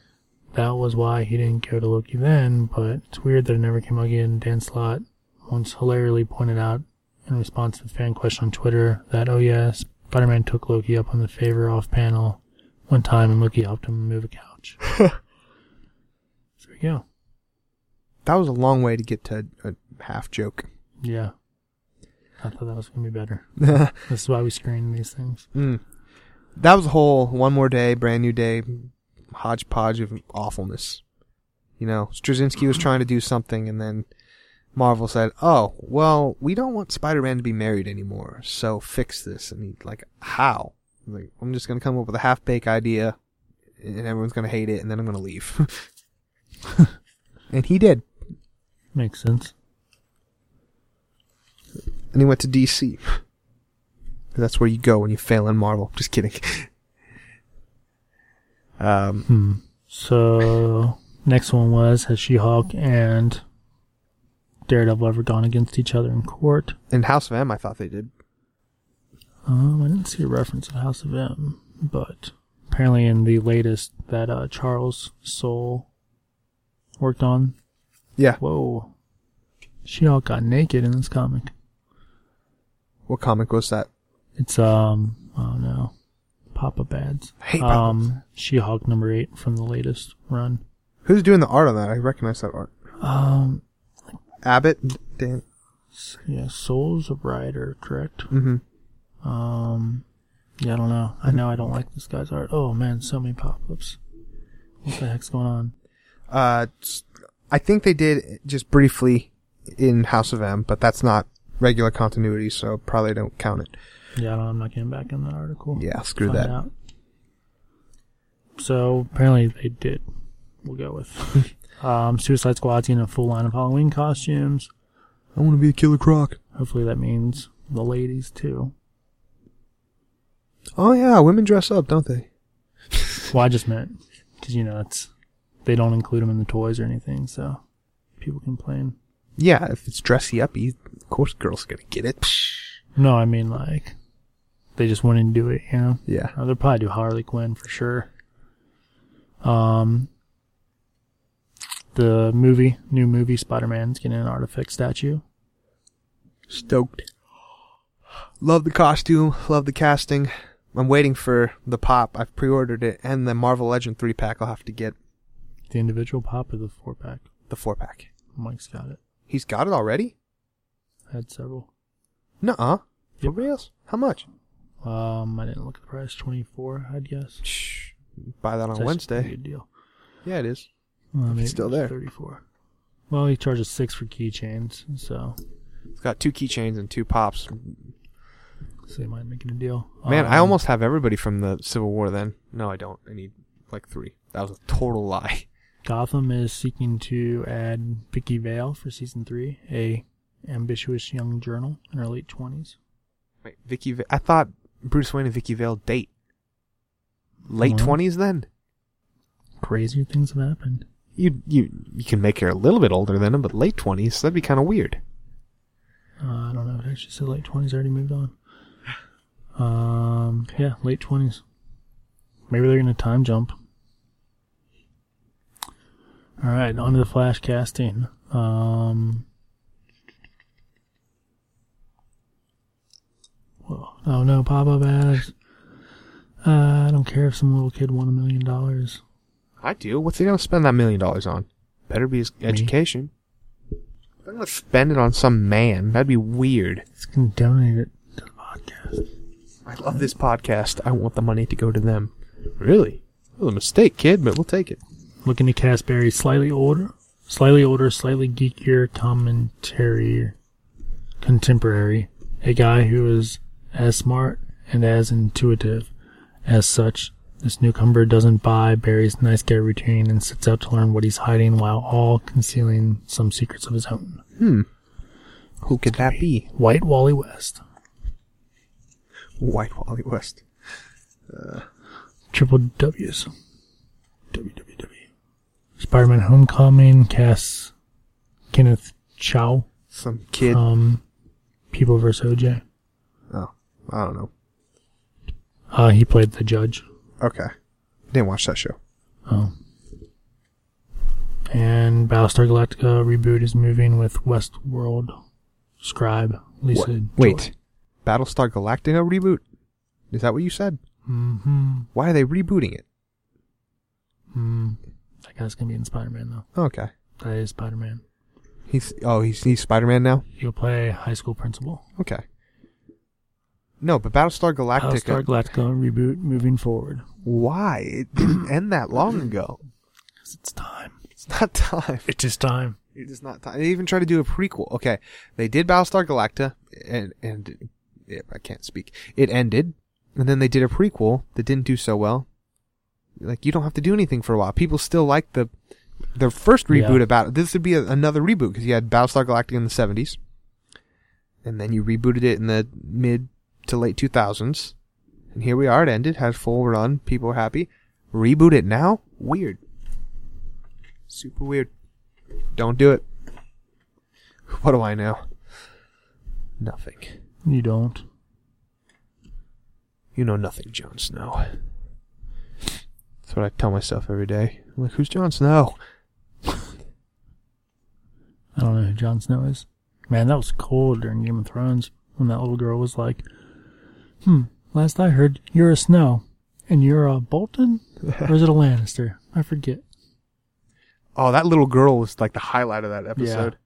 that was why he didn't go to Loki then. But it's weird that it never came up again. Dan Slott once hilariously pointed out in response to a fan question on Twitter that, oh yeah, Spider-Man took Loki up on the favor off panel one time and Loki helped him move a couch. there we go. That was a long way to get to a half joke. Yeah. I thought that was to be better. This is why we screen these things. Mm. That was a whole one more day, brand new day, hodgepodge of awfulness. You know, Straczynski was trying to do something, and then Marvel said, "Oh, well, we don't want Spider-Man to be married anymore, so fix this." And he like, "How? Like, I'm just gonna come up with a half baked idea, and everyone's gonna hate it, and then I'm gonna leave. and he did. Makes sense. And he went to DC. That's where you go when you fail in Marvel. Just kidding. um, Hmm. So next one was has She-Hulk and Daredevil ever gone against each other in court? in House of M, I thought they did. Um, I didn't see a reference to House of M, but apparently in the latest that uh, Charles Soule worked on, Yeah. whoa, She-Hulk got naked in this comic. What comic was that? It's um, oh no, Papa Bads. I hate um, She-Hulk number eight from the latest run. Who's doing the art on that? I recognize that art. Um, Abbott? Dan? yeah, Soule's a writer, correct? Mm-hmm. Um, yeah, I don't know. I know I don't like this guy's art. Oh man, so many pop-ups. What the heck's going on? Uh, I think they did just briefly in House of M, but that's not regular continuity, so probably don't count it. Yeah, I don't, I'm not getting back in that article. Yeah, screw Find that. out. So apparently they did. We'll go with. um, Suicide Squad's in a full line of Halloween costumes. I want to be a Killer Croc. Hopefully that means the ladies too. Oh yeah, women dress up, don't they? Well, I just meant because you know it's they don't include them in the toys or anything, so people complain. Yeah, if it's dressy uppy, of course girls gonna get it. No, I mean like they just wouldn't do it, you know. Yeah. Uh, they'll probably do Harley Quinn for sure. Um, the movie, new movie, Spider Man's getting an artifact statue. Stoked. Love the costume, love the casting. I'm waiting for the pop. I've pre-ordered it, and the Marvel Legend three pack. I'll have to get The individual pop or the four pack. the four pack. Mike's got it. He's got it already. I had several. Nuh-uh. For Yep. reals? How much? Um, I didn't look at the price. Twenty four, I'd guess. Shh. Buy that on pretty Wednesday. Good deal. Yeah, it is. Well, maybe still there. Thirty four. Well, he charges six for keychains, so It's got two keychains and two pops. so you might make it a deal. Man, I Um, almost have everybody from the Civil War. Then no, I don't. I need like three. That was a total lie. Gotham is seeking to add Vicki Vale for season three, a ambitious young journal in her late twenties. Wait, Vicky. Va- I thought Bruce Wayne and Vicki Vale date. Late twenties, then Crazier things have happened. you you you can make her a little bit older than him, but late twenties that'd be kind of weird. Uh, I don't know. It actually said late twenties. Already moved on. Um, yeah, late twenties. Maybe they're gonna time jump. All right, on to the flash casting. Um, whoa. oh no, Papa Bass. Uh, I don't care if some little kid won a million dollars. I do. What's he gonna spend that million dollars on? Better be his education. I'm gonna spend it on some man. That'd be weird. It's gonna donate it to the podcast. I love this podcast. I want the money to go to them. Really? It was a mistake, kid, but we'll take it. Looking to cast Barry slightly older, slightly older, slightly geekier commentary, contemporary, a guy who is as smart and as intuitive. As such, this newcomer doesn't buy Barry's nice guy routine and sets out to learn what he's hiding while all concealing some secrets of his own. Hmm. Who could that be? White Wally West. White Wally West. Triple W's. WWW. Spider-Man Homecoming casts Kenneth Choi. Some kid. Um, People vs. OJ. oh, I don't know. Uh, he played the judge. Okay. Didn't watch that show. Oh. And Battlestar Galactica reboot is moving with Westworld scribe Lisa. Joy. Wait. Battlestar Galactica reboot? Is that what you said? Mm-hmm. Why are they rebooting it? That guy's gonna be in Spider-Man though. Okay. That is Spider-Man. He's oh he's he's Spider Man now? He'll play high school principal. Okay. No, but Battlestar Galactica Battlestar Galactica reboot moving forward. why? It didn't end that long ago? Because it's time. It's not time. It is time. It is not time. They even tried to do a prequel. Okay. They did Battlestar Galactica and and yeah, I can't speak. It ended and then they did a prequel that didn't do so well. Like you don't have to do anything for a while. People still like the the first reboot Yeah. about it. This would be a, another reboot because you had Battlestar Galactica in the seventies, and then you rebooted it in the mid to late two thousands, and here we are. It ended, had full run. People are happy. Reboot it now? Weird. Super weird. Don't do it. What do I know? Nothing. You don't. You know nothing, Jon Snow. That's what I tell myself every day. I'm like, who's Jon Snow? I don't know who Jon Snow is. Man, that was cold during Game of Thrones when that little girl was like, "Hmm, last I heard, you're a Snow, and you're a Bolton, or is it a Lannister? I forget." Oh, that little girl was like the highlight of that episode.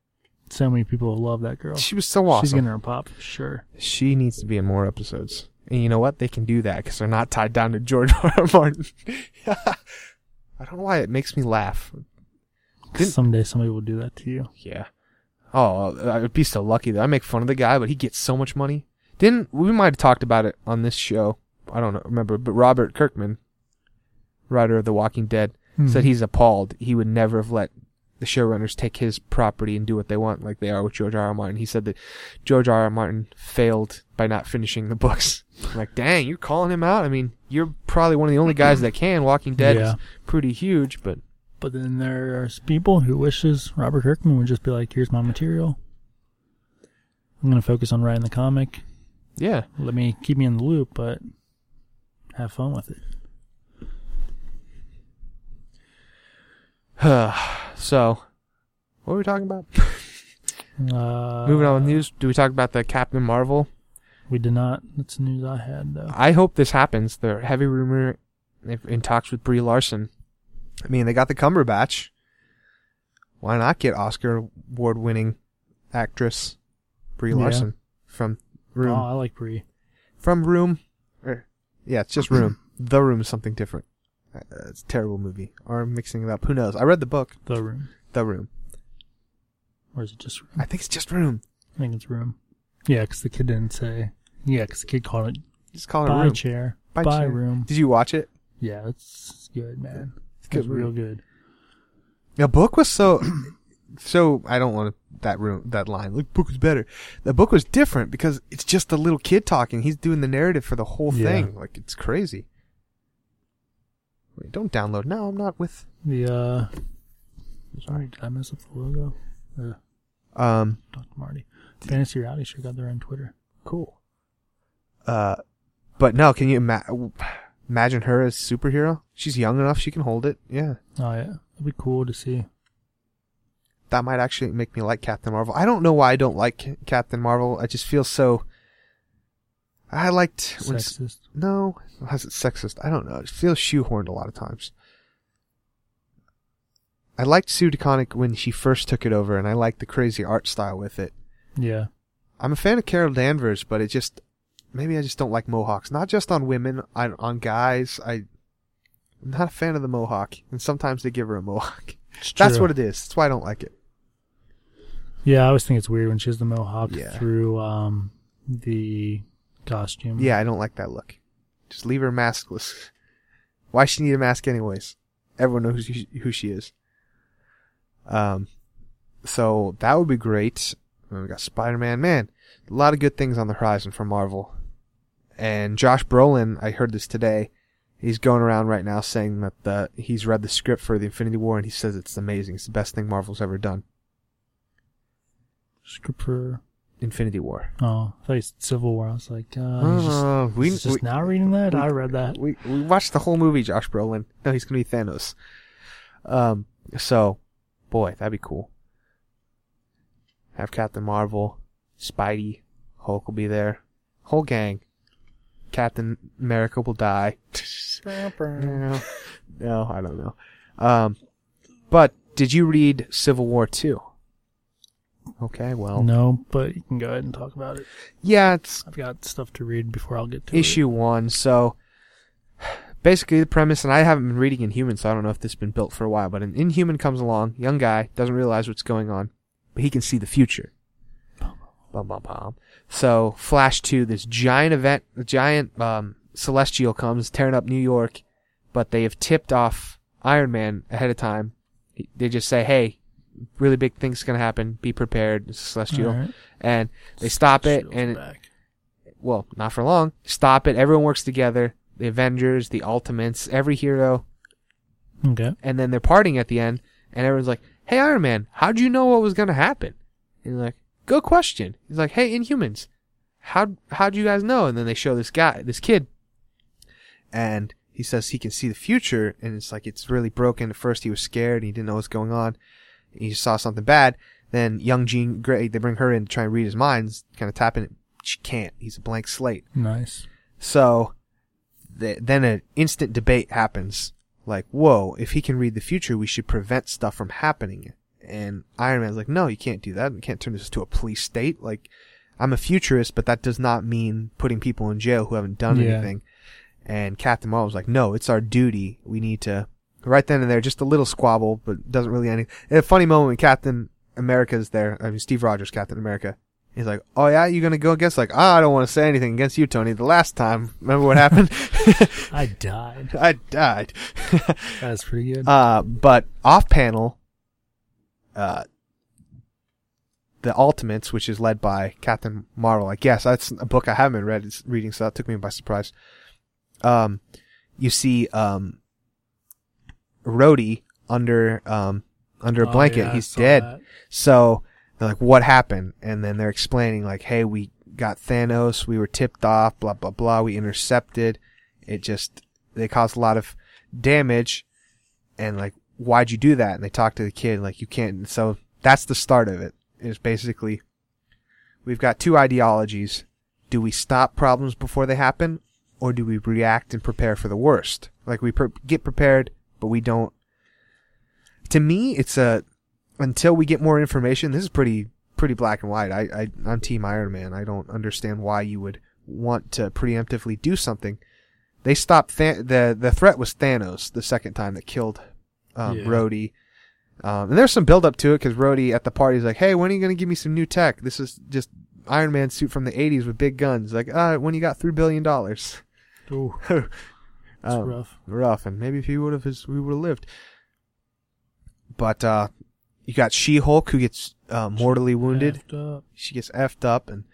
So many people love that girl. She was so awesome. She's getting her pop for sure. She needs to be in more episodes. And you know what? They can do that because they're not tied down to George R. R. Martin. I don't know why it makes me laugh. Didn't- Someday somebody will do that to you. Yeah. Oh, I would be so lucky that I make fun of the guy, but he gets so much money. Didn't we might have talked about it on this show? I don't know, remember, but Robert Kirkman, writer of The Walking Dead, said Mhm. he's appalled. He would never have let the showrunners take his property and do what they want, like they are with George R. R. Martin. He said that George R. R. Martin failed by not finishing the books. I'm like, dang, you're calling him out. I mean, you're probably one of the only guys that can. Walking Dead Yeah. is pretty huge, but But then there's people who wishes Robert Kirkman would just be like, "Here's my material. I'm gonna focus on writing the comic. yeah. Let me keep me in the loop, but have fun with it." so, what were we talking about? Uh, Moving on with news, do we talk about the Captain Marvel? We did not. That's the news I had though. I hope this happens. The heavy rumor if- in talks with Brie Larson. I mean, they got the Cumberbatch. Why not get Oscar award winning actress Brie Yeah. Larson from Room? Oh, I like Brie. From Room? Er, yeah, it's just Room. the Room is something different. Uh, it's a terrible movie. Or I'm mixing it up. Who knows? I read the book, The Room, The Room. or is it just? Room? I think it's just Room. I think it's Room. Yeah, because the kid didn't say. Yeah, because the kid called it Just call it by Room. chair, By by, chair. room. Did you watch it? Yeah, it's good, man. It's good real good. The book was so so I don't want to, that room that line. The book was better. The book was different because it's just a little kid talking. He's doing the narrative for the whole Yeah. thing. Like it's crazy. Wait, don't download. now. I'm not with. The uh, Sorry. did I mess up the logo? Uh, Um, Dr. Marty. Fantasy Reality Show got their own Twitter. cool. Uh, but no, can you ima- imagine her as superhero? She's young enough; she can hold it. Yeah, Oh yeah, it'd be cool to see. that might actually make me like Captain Marvel. I don't know why I don't like Captain Marvel. I just feel so. I liked when Sexist. No, how's it sexist? I don't know. It feels shoehorned a lot of times. I liked Sue DeConnick when she first took it over, and I liked the crazy art style with it. Yeah. I'm a fan of Carol Danvers, but it just maybe I just don't like mohawks. Not just on women, on, on guys. I, I'm not a fan of the mohawk, and sometimes they give her a mohawk. That's what it is. That's why I don't like it. Yeah, I always think it's weird when she has the mohawk Yeah. through um the costume. Yeah, I don't like that look. Just leave her maskless. Why she need a mask anyways? Everyone knows who she, who she is. Um, so that would be great. And we got Spider-Man. Man, a lot of good things on the horizon for Marvel. And Josh Brolin, I heard this today. He's going around right now saying that the, he's read the script for the Infinity War and he says it's amazing. It's the best thing Marvel's ever done. Script for Infinity War. oh, I thought you said Civil War. I was like, uh, he's just, Uh, we, he's just we- now reading that. we- I read that. We we watched the whole movie, Josh Brolin. No, he's gonna be Thanos. Um, so, boy, that'd be cool. Have Captain Marvel, Spidey, Hulk will be there, whole gang. Captain America will die. no, no, I don't know. Um, but did you read Civil War two? Okay, well, No, but you can go ahead and talk about it. yeah, it's I've got stuff to read before I'll get to it. issue one. So basically, the premise, and I haven't been reading Inhuman, so I don't know if this has been built for a while. But an Inhuman comes along, young guy, doesn't realize what's going on, but he can see the future. Bum, bum, bum. So Flash two, this giant event, a giant um, Celestial comes tearing up New York, but they have tipped off Iron Man ahead of time. They just say, "Hey, really big things gonna happen. Be prepared." It's Celestial, right. and they stop it, Shield's and back. well, not for long. Stop it. Everyone works together. The Avengers, the Ultimates, every hero, Okay. and then they're partying at the end, and everyone's like, "Hey, Iron Man, how'd you know what was gonna happen?" And he's like, "Good question." He's like, "Hey, Inhumans, how how'd you guys know?" And then they show this guy, this kid, and he says he can see the future, and it's like it's really broken. At first, he was scared, and he didn't know what's going on. He saw something bad. Then young Jean Grey, they bring her in to try and read his minds, kind of tapping it. She can't. He's a blank slate. Nice. So th- then an instant debate happens. Like, whoa, if he can read the future, we should prevent stuff from happening. And Iron Man's like, no, you can't do that. You can't turn this into a police state. Like, I'm a futurist, but that does not mean putting people in jail who haven't done Yeah. anything. And Captain Marvel's like, no, it's our duty. We need to. Right then and there, just a little squabble, but doesn't really any. A funny moment when Captain America's there. I mean, Steve Rogers, Captain America. He's like, "Oh yeah, you gonna go against?" Like, "Ah, I don't want to say anything against you, Tony. The last time, remember what happened? I died. I died." That's pretty good. uh, but off panel, uh, the Ultimates, which is led by Captain Marvel. I guess that's a book I haven't read. It's reading, so that took me by surprise. Um, you see, um, Rhodey under um under a Oh, blanket. yeah, He's dead. that. So they're like, what happened? And then they're explaining like, hey, we got Thanos, we were tipped off, blah blah blah, we intercepted. It just they caused a lot of damage, and like, why'd you do that? And they talk to the kid like, you can't. So that's the start of it. it. Is basically we've got two ideologies. Do we stop problems before they happen, or do we react and prepare for the worst? Like we pre- get prepared, but we don't. To me, it's a until we get more information. This is pretty pretty black and white. I, I I'm Team Iron Man. I don't understand why you would want to preemptively do something. They stopped Than- the the threat was Thanos the second time that killed um, Yeah. Rhodey. Um, and there's some build up to it because Rhodey at the party is like, "Hey, when are you gonna give me some new tech? This is just Iron Man suit from the '80s with big guns. Like, uh, when you got three billion dollars, That's Um, rough. rough. And maybe if he would have, his we would have lived. But uh, you got She Hulk who gets uh, mortally wounded. She gets effed up, and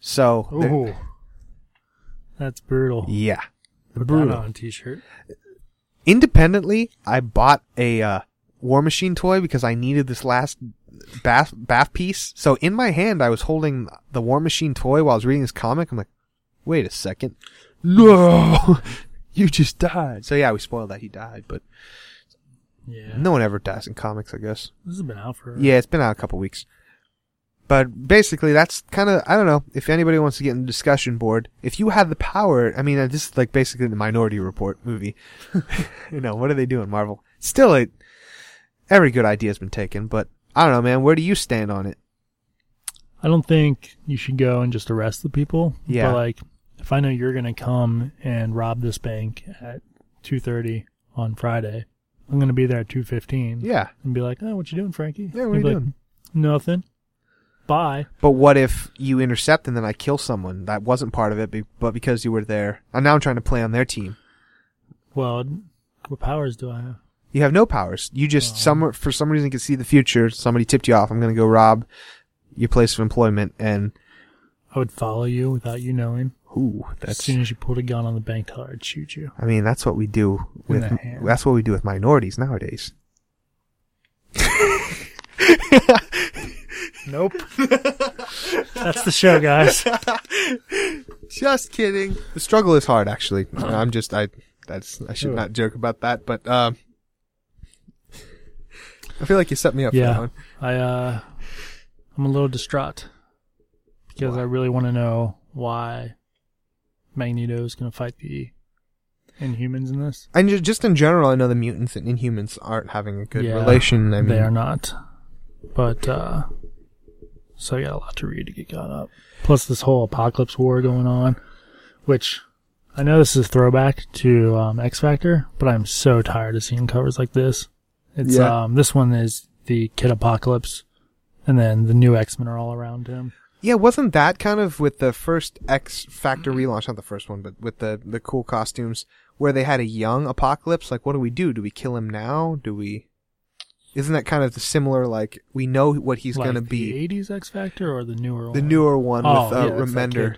so that's brutal. yeah, Put brutal. on t-shirt. independently, I bought a uh, War Machine toy because I needed this last bath bath piece. So in my hand, I was holding the War Machine toy while I was reading this comic. I'm like, wait a second, no, you just died. So yeah, we spoiled that he died, but Yeah. no one ever dies in comics, I guess. This has been out for. Yeah, it's been out a couple weeks. But basically, that's kind of, I don't know, if anybody wants to get in the discussion board, if you had the power, I mean, uh, this is like basically the Minority Report movie. you know, what are they doing, Marvel? Still, it, every good idea has been taken, but I don't know, man, where do you stand on it? I don't think you should go and just arrest the people. Yeah. But like, if I know you're gonna come and rob this bank at two thirty on Friday, I'm gonna be there at two fifteen. Yeah. And be like, oh, what you doing, Frankie? Yeah, what He'd are you be like, doing? Nothing. Bye. But what if you intercept and then I kill someone that wasn't part of it, be- but because you were there? And now I'm trying to play on their team. Well, what powers do I have? You have no powers. You just some for some reason can see the future. Somebody tipped you off. I'm gonna go rob your place of employment, and I would follow you without you knowing. Ooh, as soon as you pulled a gun on the bank teller, I'd shoot you. I mean, that's what we do with. the hand. That's what we do with minorities nowadays. Nope. That's the show, guys. Just kidding. The struggle is hard, actually. I'm just I. That's I should not joke about that, but um, I feel like you set me up for that Yeah. one. I uh I'm a little distraught because I really want to know why Magneto is going to fight the Inhumans in this. And ju- just in general, I know the mutants and Inhumans aren't having a good Yeah, relation. I mean, they are not. But uh so I got a lot to read to get caught up. Plus this whole apocalypse war going on, which I know this is a throwback to um, X Factor, but I'm so tired of seeing covers like this. It's Yeah. um this one is the Kid Apocalypse, and then the new X Men are all around him. Yeah, wasn't that kind of with the first X Factor relaunch? Not the first one, but with the the cool costumes where they had a young Apocalypse. Like, what do we do? Do we kill him now? Do we? Isn't that kind of the similar? Like, we know what he's like gonna the be. '80s X Factor or the newer one? The newer one Oh, with uh, yeah, Remender.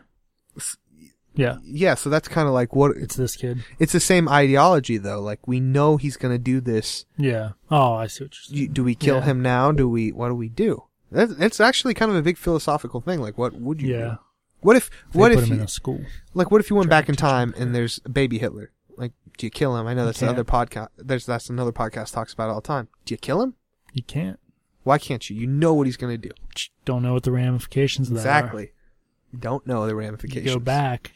Yeah, Yeah, so that's kind of like what it's this kid. it's the same ideology though. Like we know he's gonna do this. Yeah. Oh, I see what you're saying. Do we kill Yeah. him now? Do we? What do we do? That's, it's actually kind of a big philosophical thing. Like, what would you? Yeah. Do? What if? They What put if? him You, in a school? like, what if you went try back in time and there's a baby Hitler? Like, do you kill him? I know that's another podcast. There's that's another podcast talks about all the time. Do you kill him? You can't. Why can't you? You know what he's gonna do. Just Don't know what the ramifications of that Exactly. You don't know the are. You ramifications. go back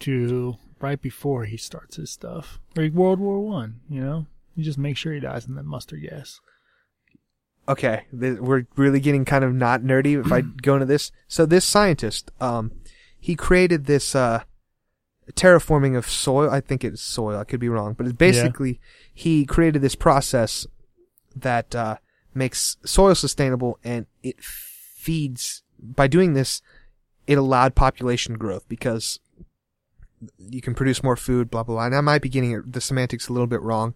to right before he starts his stuff, like World War One. You know, you just make sure he dies in that mustard gas. Okay, th- we're really getting kind of not nerdy if I go into this. So this scientist, um, he created this uh, terraforming of soil. I think it's soil. I could be wrong, but it's basically he created this process that uh, makes soil sustainable, and it feeds. By doing this, it allowed population growth because you can produce more food. Blah blah blah. And I might be getting the semantics a little bit wrong,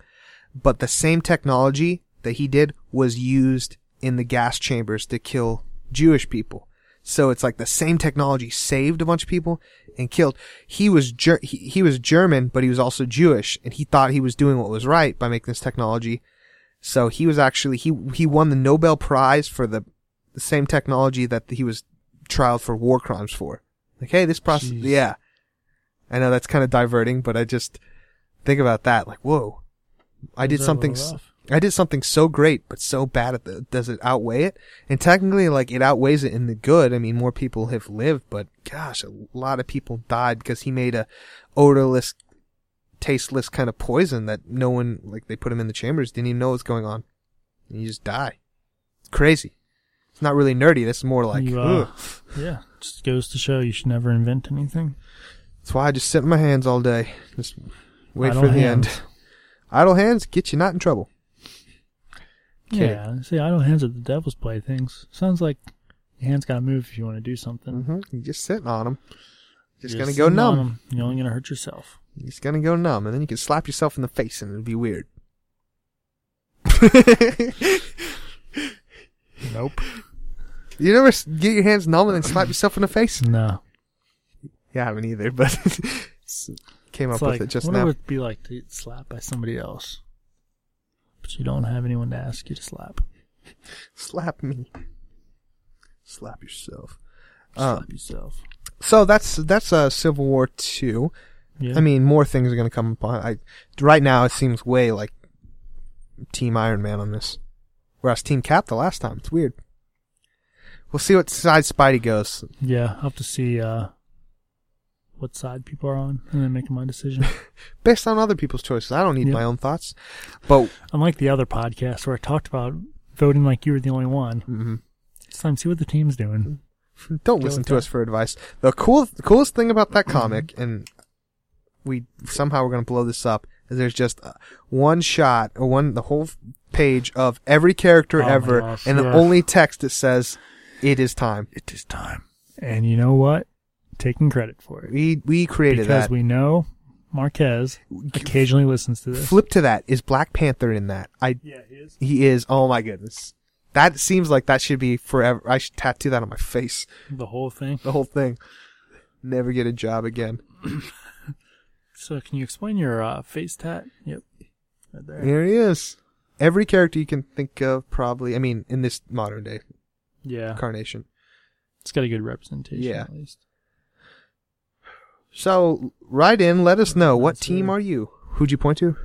but the same technology that he did was used in the gas chambers to kill Jewish people. So it's like the same technology saved a bunch of people and killed. He was Ger- he, he was German, but he was also Jewish, and he thought he was doing what was right by making this technology. So he was actually he he won the Nobel Prize for the the same technology that he was trialed for war crimes for. Like, hey, this process, Jeez. yeah. I know that's kind of diverting, but I just think about that. Like, whoa, I did Those are a something. s-. I did something so great, but so bad at the, does it outweigh it? And technically, like, it outweighs it in the good. I mean, more people have lived, but gosh, a lot of people died because he made a odorless, tasteless kind of poison that no one, like, they put him in the chambers, didn't even know what's going on. And you just die. It's crazy. It's not really nerdy. That's more like, You, uh, yeah, just goes to show you should never invent anything. That's why I just sit in my hands all day. Just wait Idle for the hands. end. Idle hands get you not in trouble. Okay. Yeah, see, idle hands are the devil's playthings. Sounds like your hands gotta move if you want to do something. hmm You're just sitting on them. Just You're gonna go sitting on numb. 'em, You're only gonna hurt yourself. You're just gonna go numb, and then you can slap yourself in the face, and it'll be weird. Nope. you never s- get your hands numb and then slap yourself in the face? No. Yeah, I haven't either, but s- came It's up like, with it just what now. would it be like to get slapped by somebody else? But you don't have anyone to ask you to slap. Slap me. Slap yourself. Uh, Slap yourself. so that's that's uh, Civil War two. Yeah. I mean, more things are going to come upon. I right now it seems way like Team Iron Man on this, whereas Team Cap the last time. It's weird. We'll see what side Spidey goes. yeah, I'll have to see uh, what side people are on and then making my decision. based on other people's choices. I don't need Yeah. my own thoughts. But Unlike the other podcast where I talked about voting like you were the only one. mhm. This time, to see what the team's doing. don't Go listen to that. us for advice. The cool, the coolest thing about that comic, and we somehow we're going to blow this up, is there's just uh, one shot or one the whole page of every character Oh ever, gosh, and the only text that says, "It is time." It is time. And you know what? Taking credit for it. We we created Because that. Because we know Marquez occasionally listens to this. Flip to that. Is Black Panther in that? I Yeah, he is. he is. Oh my goodness. That seems like that should be forever. I should tattoo that on my face. The whole thing. The whole thing. Never get a job again. So, can you explain your uh, face tat? Yep. Right there. There he is. Every character you can think of, probably. I mean, in this modern day Yeah. incarnation. It's got a good representation, Yeah. at least. So, write in. Let us know. What team are you? Who'd you point to?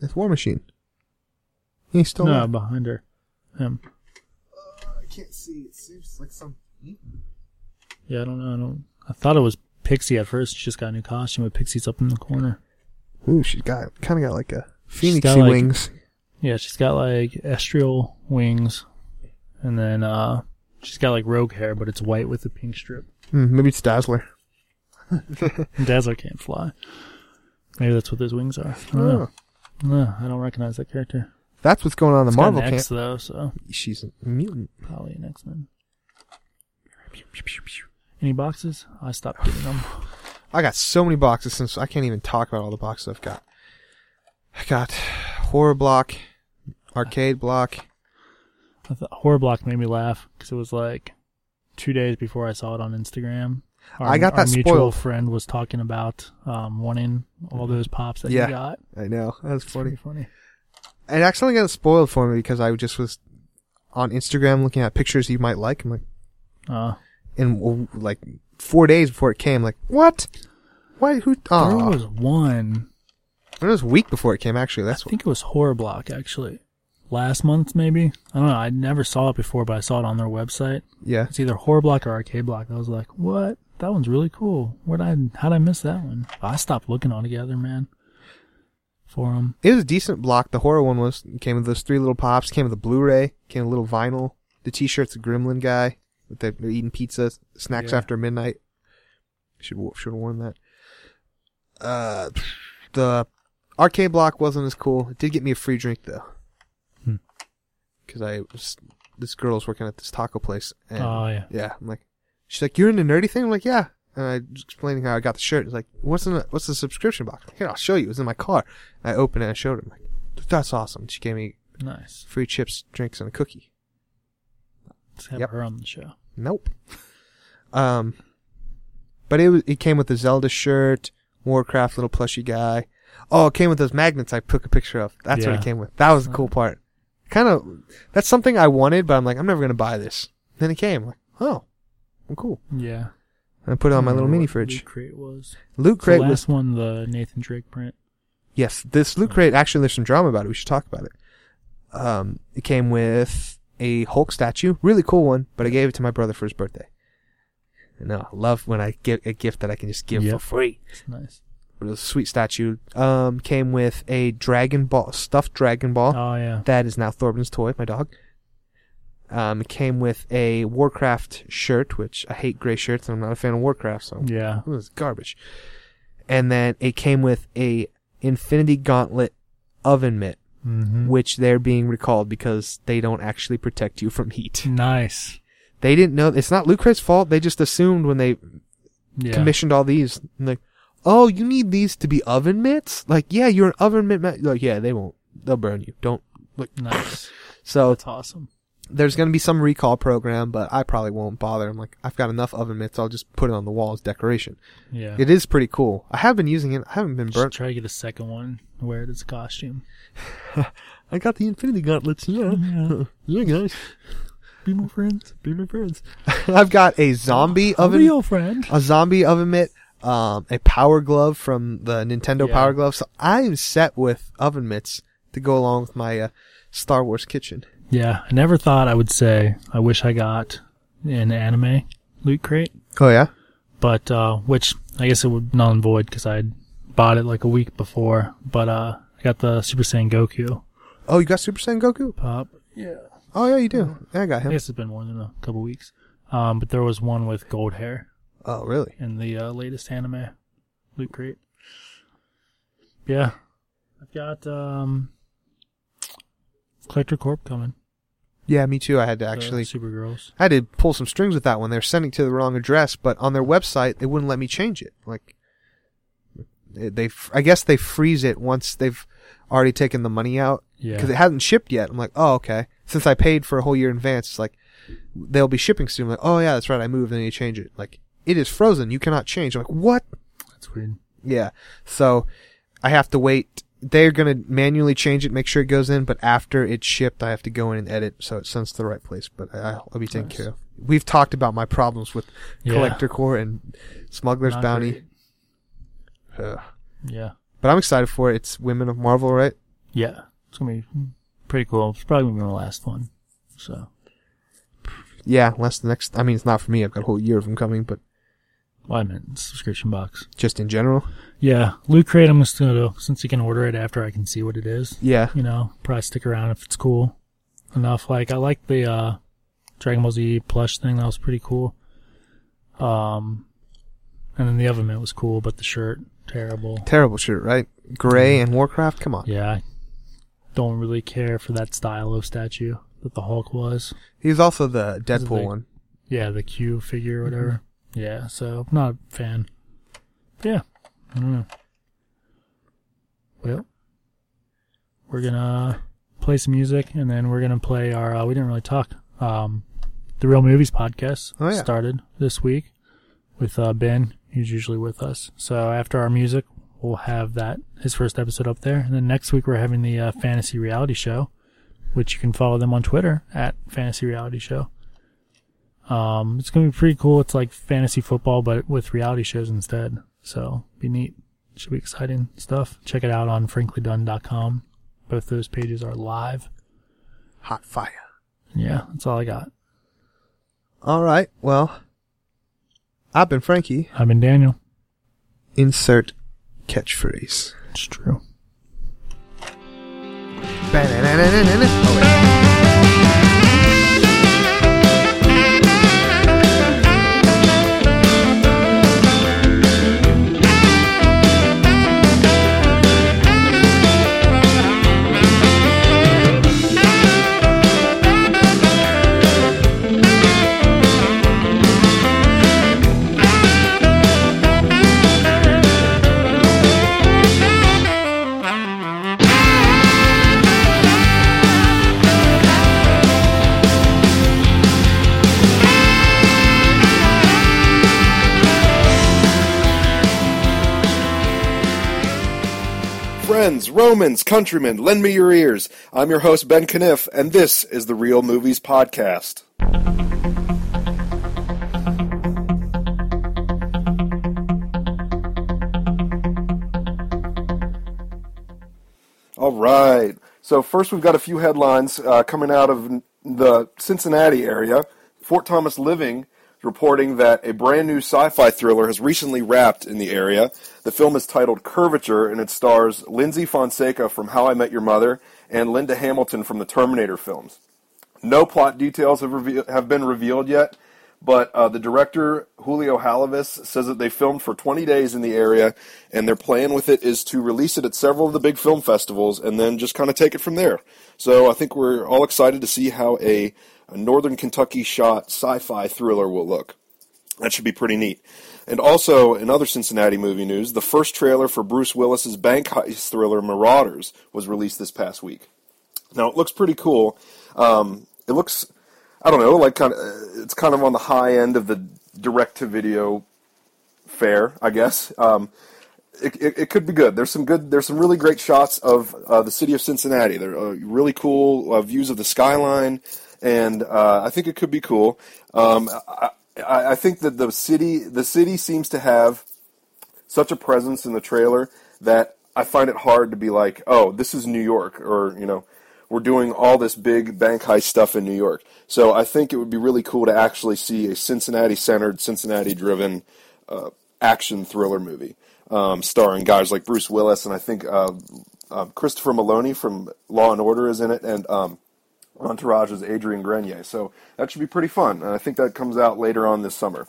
It's War Machine. He's still no, alive. behind her. Him. I can't see. It seems like some. Yeah, I don't know. I don't. I thought it was Pixie at first. She just got a new costume, but Pixie's up in the corner. Ooh, she's got kind of got like a She's phoenixy like- wings. Yeah, she's got like estrial wings, and then uh, she's got like rogue hair, but it's white with a pink strip. Hmm, maybe it's Dazzler. Dazzler can't fly. Maybe that's what those wings are. I don't know. Oh. No, I don't recognize that character. That's what's going on in the It's got Marvel an camp. X though, so She's a mutant. probably an X Men. Any boxes? I stopped getting them. I got so many boxes since I can't even talk about all the boxes I've got. I got horror block, arcade block. I thought Horror Block made me laugh because it was like two days before I saw it on Instagram. Our, I got that mutual spoiled. friend was talking about um, wanting all those pops that Yeah. he got. I know that's It's funny. pretty funny. It accidentally got spoiled for me because I just was on Instagram looking at pictures you might like. I'm like, Uh, in like four days before it came, like what? Why? Who? there Oh, was one. it was a week before it came. Actually, that's I think it was Horror Block actually. Last month maybe. I don't know. I never saw it before, but I saw it on their website. yeah. It's either Horror Block or Arcade Block. I was like, what? That one's really cool. Where'd I? How'd I miss that one? I stopped looking altogether, man. For them. It was a decent block. The horror one was came with those three little pops. Came with a Blu-ray. Came with a little vinyl. The T-shirt's a Gremlin guy. With the, they're eating pizza, snacks Yeah. after midnight. Should should have worn that. Uh, the arcade block wasn't as cool. It did get me a free drink though. Because I was this girl was working at this taco place. And Oh yeah. yeah, I'm like, she's like, you're in the nerdy thing. I'm like, yeah. And I was explaining how I got the shirt. It's like, what's in the, what's the subscription box? Here, I'll show you. It was in my car. And I opened it and I showed her. I'm like, that's awesome. She gave me Nice. free chips, drinks, and a cookie. Let's have Yep. her on the show. Nope. Um, but it was, it came with the Zelda shirt, Warcraft little plushy guy. Oh, it came with those magnets I took a picture of. That's what it came with. That was the cool part. Kind of, that's something I wanted, but I'm like, I'm never gonna buy this. Then it came. like, oh, well, cool. Yeah. And I put it on my little mini fridge. Loot Crate was. Loot The last was one, the Nathan Drake print. yes. This loot crate actually there's some drama about it. We should talk about it. Um, it came with a Hulk statue, really cool one, but I gave it to my brother for his birthday. And I love when I get a gift that I can just give Yep. for free. It's nice. A sweet statue. Um, came with a Dragon Ball, stuffed Dragon Ball. Oh yeah. That is now Thorbin's toy, my dog. Um, it came with a Warcraft shirt, which I hate gray shirts, and I'm not a fan of Warcraft, so Yeah. it was garbage. And then it came with a Infinity Gauntlet oven mitt, Mm-hmm. which they're being recalled because they don't actually protect you from heat. Nice. They didn't know. It's not Loot Crate's fault. They just assumed when they Yeah. commissioned all these. Like, oh, you need these to be oven mitts? Like, yeah, you're an oven mitt. ma-" Like, yeah, they won't. They'll burn you. Don't. Nice. So That's awesome. there's going to be some recall program, but I probably won't bother. I'm like, I've got enough oven mitts. I'll just put it on the wall as decoration. Yeah. It is pretty cool. I have been using it. I haven't been burnt. try to get a second one. Wear it as a costume. I got the Infinity Gauntlets. Yeah. Yeah. yeah, guys. Be my friends. Be my friends. I've got a zombie A oven. real friend. a zombie oven mitt, um, a power glove from the Nintendo Yeah. Power Glove. So I'm set with oven mitts to go along with my uh, Star Wars kitchen. Yeah. I never thought I would say I wish I got an anime loot crate, Oh yeah, but uh, which I guess it would null and void because I bought it like a week before. But uh, I got the Super Saiyan Goku oh you got Super Saiyan Goku? pop. Yeah. Oh yeah, you do. Yeah, I got I him. guess it's been more than a couple weeks. Um, but there was one with gold hair Oh really? in the uh, latest anime loot crate. Yeah, I've got um, Collector Corps coming. Yeah, me too. I had to the actually. Supergirls. I had to pull some strings with that one. They were sending to the wrong address, but on their website they wouldn't let me change it. Like they, I guess they freeze it once they've already taken the money out. Yeah, because it hasn't shipped yet. I'm like, oh, okay. Since I paid for a whole year in advance, it's like they'll be shipping soon. I'm like, oh yeah, that's right. I moved and you change it. Like it is frozen. You cannot change. I'm like, what? that's weird. Yeah. So I have to wait. They're gonna manually change it, make sure it goes in, but after it's shipped, I have to go in and edit so it sends to the right place. But I, I'll be taken Nice. care of. We've talked about my problems with Yeah. Collector Corps and Smuggler's Not Bounty. Yeah, But I'm excited for it. It's Women of Marvel, right? yeah, it's gonna be pretty cool. It's probably gonna be my last one. So, Yeah, unless the next. I mean, it's not for me. I've got a whole year of them coming, but well, I meant subscription box. just in general. Yeah, loot crate. I'm just gonna since you can order it after I can see what it is. Yeah. you know, probably stick around if it's cool enough. Like I like the uh Dragon Ball Z plush thing, that was pretty cool. Um and then the oven mitt was cool, but the shirt, terrible. Terrible shirt, right? Gray and Warcraft. Come on. Yeah. I don't really care for that style of statue that the Hulk was. He's also the Deadpool big- one. Yeah, the Q figure or whatever. Yeah, so not a fan. Yeah, I don't know. Well, we're gonna play some music and then we're gonna play our. Uh, we didn't really talk. Um, the Real Movies podcast Oh, yeah. started this week with uh, Ben, who's usually with us. So after our music, we'll have that his first episode up there, and then next week we're having the uh, fantasy reality show, which you can follow them on Twitter at Fantasy Reality Show. Um, it's gonna be pretty cool. It's like fantasy football, but with reality shows instead. So be neat. Should be exciting stuff. Check it out on franklydone.com. Both those pages are live. Hot fire. Yeah, that's all I got. All right. Well, I've been Frankie. I've been Daniel. Insert catchphrase. It's true. Oh, wait. Friends, Romans, countrymen, lend me your ears. I'm your host, Ben Caniff, and this is the Real Movies Podcast. All right. So, first, we've got a few headlines uh, coming out of the Cincinnati area. Fort Thomas Living reporting that a brand new sci fi thriller has recently wrapped in the area. The film is titled Curvature, and it stars Lyndsy Fonseca from How I Met Your Mother and Linda Hamilton from the Terminator films. No plot details have, have been revealed yet, but uh, the director, Julio Hallivis, says that they filmed for 20 days in the area, and their plan with it is to release it at several of the big film festivals and then just kind of take it from there. So I think we're all excited to see how a, a Northern Kentucky shot sci fi thriller will look. That should be pretty neat. And also, in other Cincinnati movie news, the first trailer for Bruce Willis's bank heist thriller Marauders was released this past week. Now it looks pretty cool. Um, it looks, I don't know, like kind of, it's kind of on the high end of the direct-to-video fare, I guess. Um, it, it, it could be good. There's some good. There's some really great shots of uh, the city of Cincinnati. There are really cool uh, views of the skyline, and uh, I think it could be cool. Um, I, I, think that the city, the city seems to have such a presence in the trailer that I find it hard to be like, oh, this is New York, or you know, we're doing all this big bank heist stuff in New York. So I think it would be really cool to actually see a Cincinnati-centered, Cincinnati-driven uh, action thriller movie um, starring guys like Bruce Willis and I think uh, uh, Christopher Meloni from Law and Order is in it, and um, Entourage is Adrian Grenier. So that should be pretty fun, and I think that comes out later on this summer.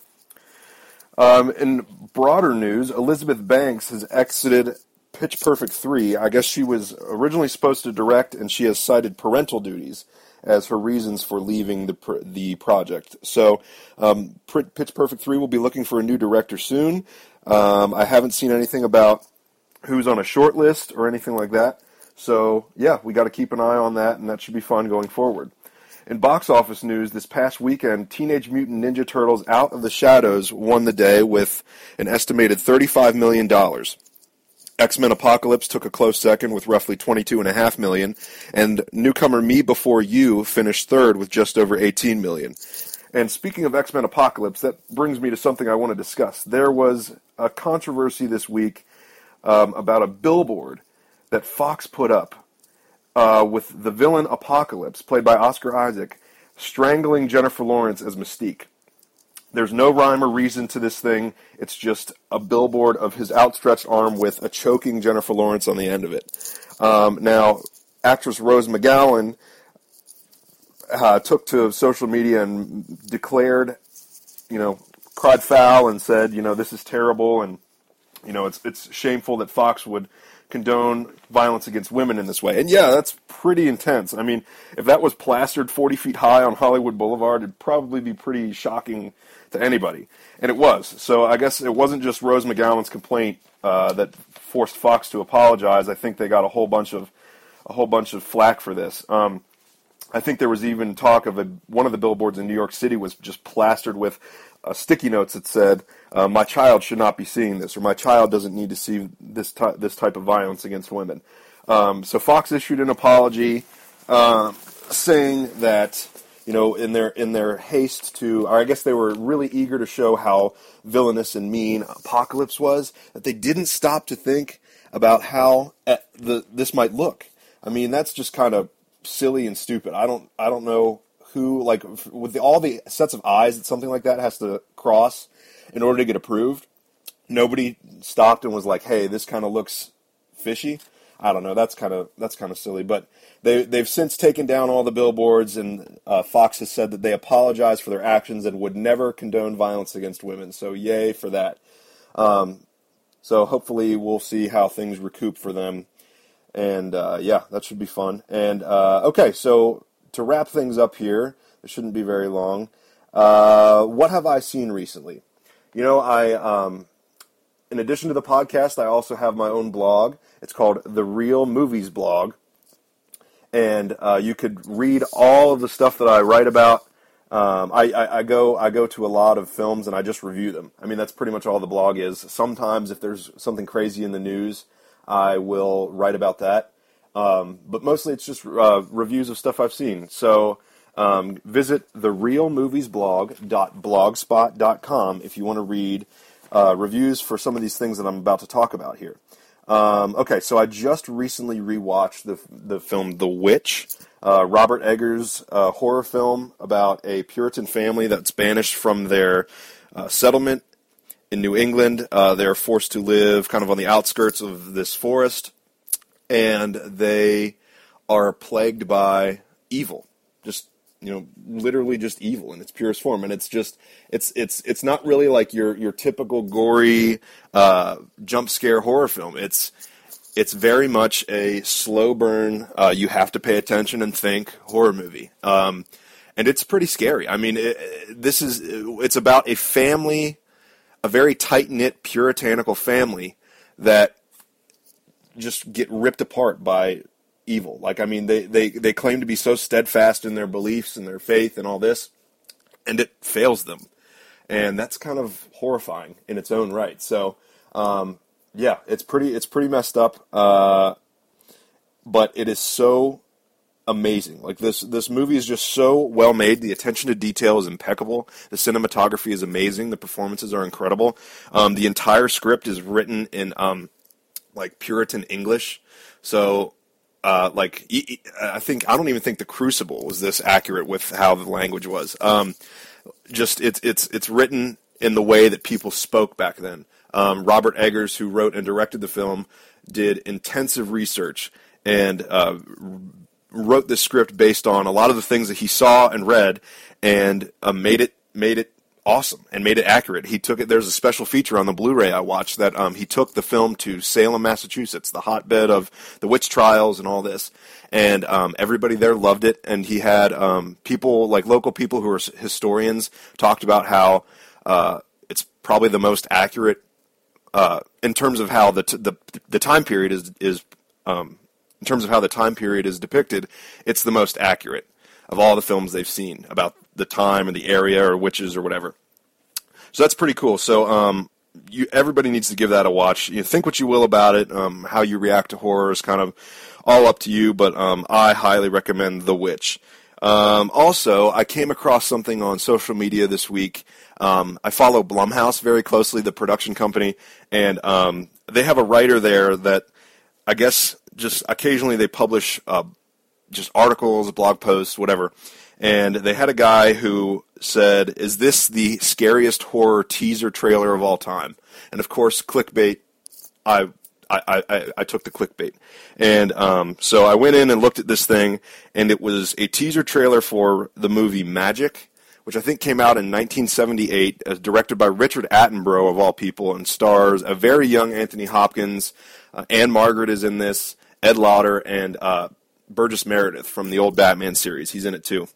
Um, in broader news, Elizabeth Banks has exited Pitch Perfect 3. I guess she was originally supposed to direct, and she has cited parental duties as her reasons for leaving the pr- the project. So, um, Pitch Perfect 3 will be looking for a new director soon. Um, I haven't seen anything about who's on a short list or anything like that. So, yeah, we got to keep an eye on that, and that should be fun going forward. In box office news, this past weekend, Teenage Mutant Ninja Turtles Out of the Shadows won the day with an estimated $35 million. X-Men Apocalypse took a close second with roughly 22.5 million, and newcomer Me Before You finished third with just over 18 million. And speaking of X-Men Apocalypse, that brings me to something I want to discuss. There was a controversy this week um, about a billboard that Fox put up uh, with the villain Apocalypse, played by Oscar Isaac, strangling Jennifer Lawrence as Mystique. There's no rhyme or reason to this thing. It's just a billboard of his outstretched arm with a choking Jennifer Lawrence on the end of it. Um, now, actress Rose McGowan uh, took to social media and declared, you know, cried foul and said, you know, this is terrible and you know, it's it's shameful that Fox would condone violence against women in this way. And yeah, that's pretty intense. I mean, if that was plastered 40 feet high on Hollywood Boulevard, it'd probably be pretty shocking to anybody. And it was. So I guess it wasn't just Rose McGowan's complaint uh, that forced Fox to apologize. I think they got a whole bunch of a whole bunch of flack for this. Um, I think there was even talk of a, one of the billboards in New York City was just plastered with uh, sticky notes that said, uh, "My child should not be seeing this," or "My child doesn't need to see this this type of violence against women." Um, so Fox issued an apology, uh, saying that you know in their in their haste to, or I guess they were really eager to show how villainous and mean Apocalypse was, that they didn't stop to think about how uh, the this might look. I mean, that's just kind of silly and stupid. I don't I don't know who like with the, all the sets of eyes that something like that has to cross in order to get approved. Nobody stopped and was like, "Hey, this kind of looks fishy." I don't know. That's kind of that's kind of silly, but they they've since taken down all the billboards, and uh, Fox has said that they apologize for their actions and would never condone violence against women. So yay for that. Um, so hopefully we'll see how things recoup for them, and uh, yeah, that should be fun. And uh, okay, so to wrap things up here, it shouldn't be very long. Uh, what have I seen recently? You know, I um, in addition to the podcast, I also have my own blog. It's called The Real Movies Blog, and uh, you could read all of the stuff that I write about. Um, I, I, I go I go to a lot of films and I just review them. I mean that's pretty much all the blog is. Sometimes if there's something crazy in the news, I will write about that. Um, but mostly it's just uh, reviews of stuff I've seen. So um, visit therealmoviesblog.blogspot.com if you want to read uh, reviews for some of these things that I'm about to talk about here. Um, okay, so I just recently rewatched the the film The Witch, uh, Robert Eggers' uh, horror film about a Puritan family that's banished from their uh, settlement in New England. Uh, they're forced to live kind of on the outskirts of this forest, and they are plagued by evil, just you know, literally just evil in its purest form. And it's just, it's it's it's not really like your your typical gory uh, jump scare horror film. It's it's very much a slow burn. Uh, you have to pay attention and think horror movie. Um, and it's pretty scary. I mean, it, this is it's about a family, a very tight knit puritanical family that just get ripped apart by evil. Like, I mean, they, they, they claim to be so steadfast in their beliefs and their faith and all this, and it fails them. And that's kind of horrifying in its own right. So, um, yeah, it's pretty, it's pretty messed up. Uh, but it is so amazing. Like this, this movie is just so well made. The attention to detail is impeccable. The cinematography is amazing. The performances are incredible. Um, the entire script is written in, um, like Puritan English. So uh, like I think I don't even think the Crucible was this accurate with how the language was. Um, just it's it's it's written in the way that people spoke back then. Um, Robert Eggers, who wrote and directed the film, did intensive research and uh, wrote this script based on a lot of the things that he saw and read, and uh, made it made it awesome and made it accurate. He took it. There's a special feature on the Blu-ray I watched that um, he took the film to Salem, Massachusetts, the hotbed of the witch trials and all this, and um, everybody there loved it. And he had um, people like local people who are historians talked about how uh, it's probably the most accurate uh, in terms of how the t- the the time period is is um, in terms of how the time period is depicted. It's the most accurate of all the films they've seen about the time and the area or witches or whatever. So that's pretty cool. So um, you, everybody needs to give that a watch. You think what you will about it. Um, how you react to horror is kind of all up to you, but um, I highly recommend The Witch. Um, also, I came across something on social media this week. Um, I follow Blumhouse very closely, the production company, and um, they have a writer there that I guess just occasionally they publish uh, just articles, blog posts, whatever and they had a guy who said, "Is this the scariest horror teaser trailer of all time?" And of course, clickbait. I I, I, I took the clickbait, and um, so I went in and looked at this thing, and it was a teaser trailer for the movie Magic, which I think came out in 1978, uh, directed by Richard Attenborough of all people, and stars a very young Anthony Hopkins. Uh, Ann-Margret is in this, Ed Lauter, and uh, Burgess Meredith from the old Batman series. He's in it too.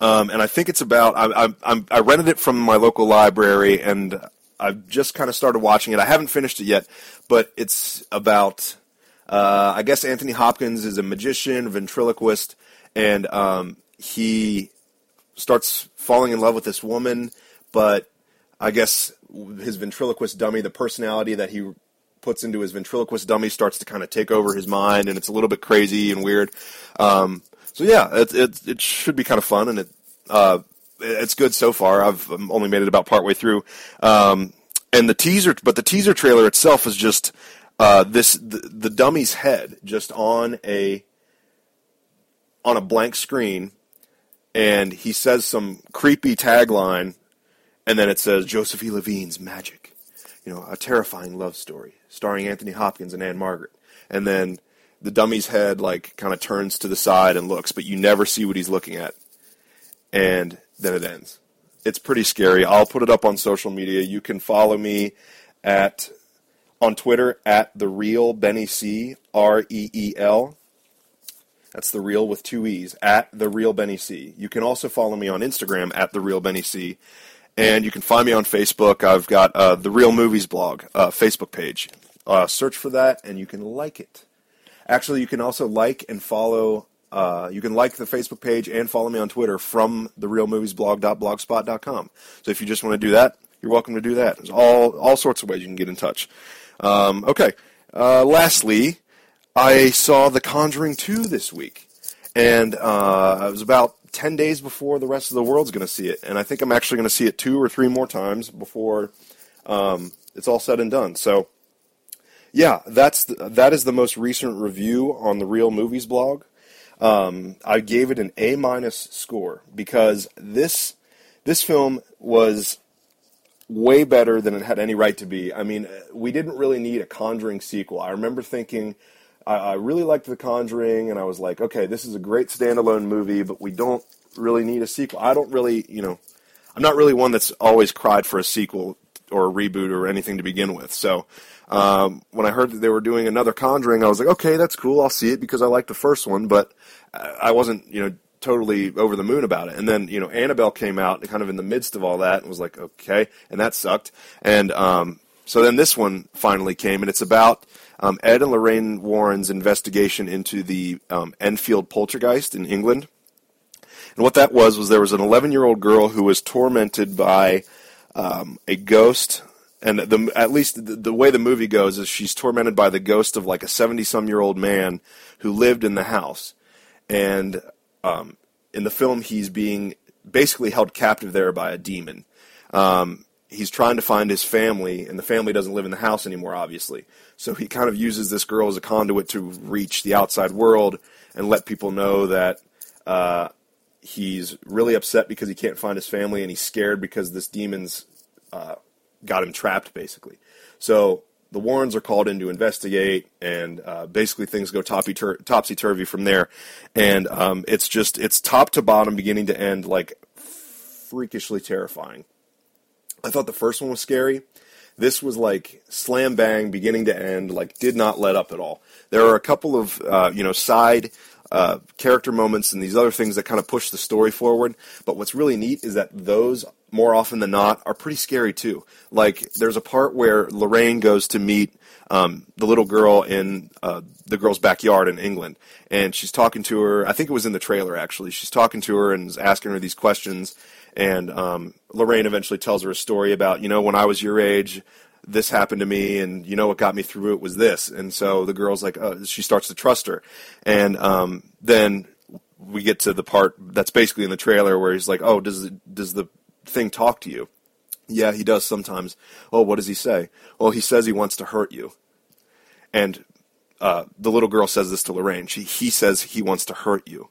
Um, and I think it's about. I, I, I rented it from my local library, and I've just kind of started watching it. I haven't finished it yet, but it's about. Uh, I guess Anthony Hopkins is a magician, ventriloquist, and um, he starts falling in love with this woman, but I guess his ventriloquist dummy, the personality that he puts into his ventriloquist dummy, starts to kind of take over his mind, and it's a little bit crazy and weird. Um, so yeah, it, it it should be kind of fun, and it uh, it's good so far. I've only made it about partway through, um, and the teaser, but the teaser trailer itself is just uh, this the, the dummy's head just on a on a blank screen, and he says some creepy tagline, and then it says Joseph E. Levine's Magic, you know, a terrifying love story starring Anthony Hopkins and Ann-Margret, and then the dummy's head like kind of turns to the side and looks, but you never see what he's looking at, and then it ends. It's pretty scary. I'll put it up on social media. You can follow me at on Twitter at the real Benny C R E E L. That's the real with two e's at the real Benny C. You can also follow me on Instagram at the real Benny C, and you can find me on Facebook. I've got uh, the Real Movies blog uh, Facebook page. Uh, search for that, and you can like it. Actually, you can also like and follow. Uh, you can like the Facebook page and follow me on Twitter from the. So if you just want to do that, you're welcome to do that. There's all all sorts of ways you can get in touch. Um, okay. Uh, lastly, I saw The Conjuring 2 this week, and uh, it was about 10 days before the rest of the world's going to see it, and I think I'm actually going to see it two or three more times before um, it's all said and done. So, yeah, that's the, that is the most recent review on the Real Movies blog. Um, I gave it an A minus score because this this film was way better than it had any right to be. I mean, we didn't really need a Conjuring sequel. I remember thinking, I, I really liked The Conjuring, and I was like, okay, this is a great standalone movie, but we don't really need a sequel. I don't really, you know, I'm not really one that's always cried for a sequel or a reboot or anything to begin with. So um, when I heard that they were doing another Conjuring, I was like, okay, that's cool. I'll see it because I liked the first one, but I wasn't, you know, totally over the moon about it. And then, you know, Annabelle came out kind of in the midst of all that and was like, okay, and that sucked. And um, so then this one finally came, and it's about um, Ed and Lorraine Warren's investigation into the um, Enfield poltergeist in England. And what that was was there was an 11 year old girl who was tormented by um, a ghost. And the, at least the, the way the movie goes is she's tormented by the ghost of like a 70 some year old man who lived in the house. And um, in the film, he's being basically held captive there by a demon. Um, he's trying to find his family, and the family doesn't live in the house anymore, obviously. So he kind of uses this girl as a conduit to reach the outside world and let people know that uh, he's really upset because he can't find his family, and he's scared because this demon's uh, got him trapped, basically. So the Warrens are called in to investigate, and uh, basically things go topsy turvy from there. And um, it's just it's top to bottom, beginning to end, like freakishly terrifying. I thought the first one was scary. This was like slam bang, beginning to end, like did not let up at all. There are a couple of uh, you know side uh, character moments and these other things that kind of push the story forward. But what's really neat is that those more often than not are pretty scary too. Like there's a part where Lorraine goes to meet um, the little girl in uh, the girl's backyard in England, and she's talking to her. I think it was in the trailer actually. She's talking to her and is asking her these questions. And um, Lorraine eventually tells her a story about, you know, when I was your age, this happened to me, and you know what got me through it was this. And so the girl's like, uh, she starts to trust her, and um, then we get to the part that's basically in the trailer where he's like, oh, does does the thing talk to you? Yeah, he does sometimes. Oh, what does he say? Well, he says he wants to hurt you. And uh, the little girl says this to Lorraine. She, he says he wants to hurt you.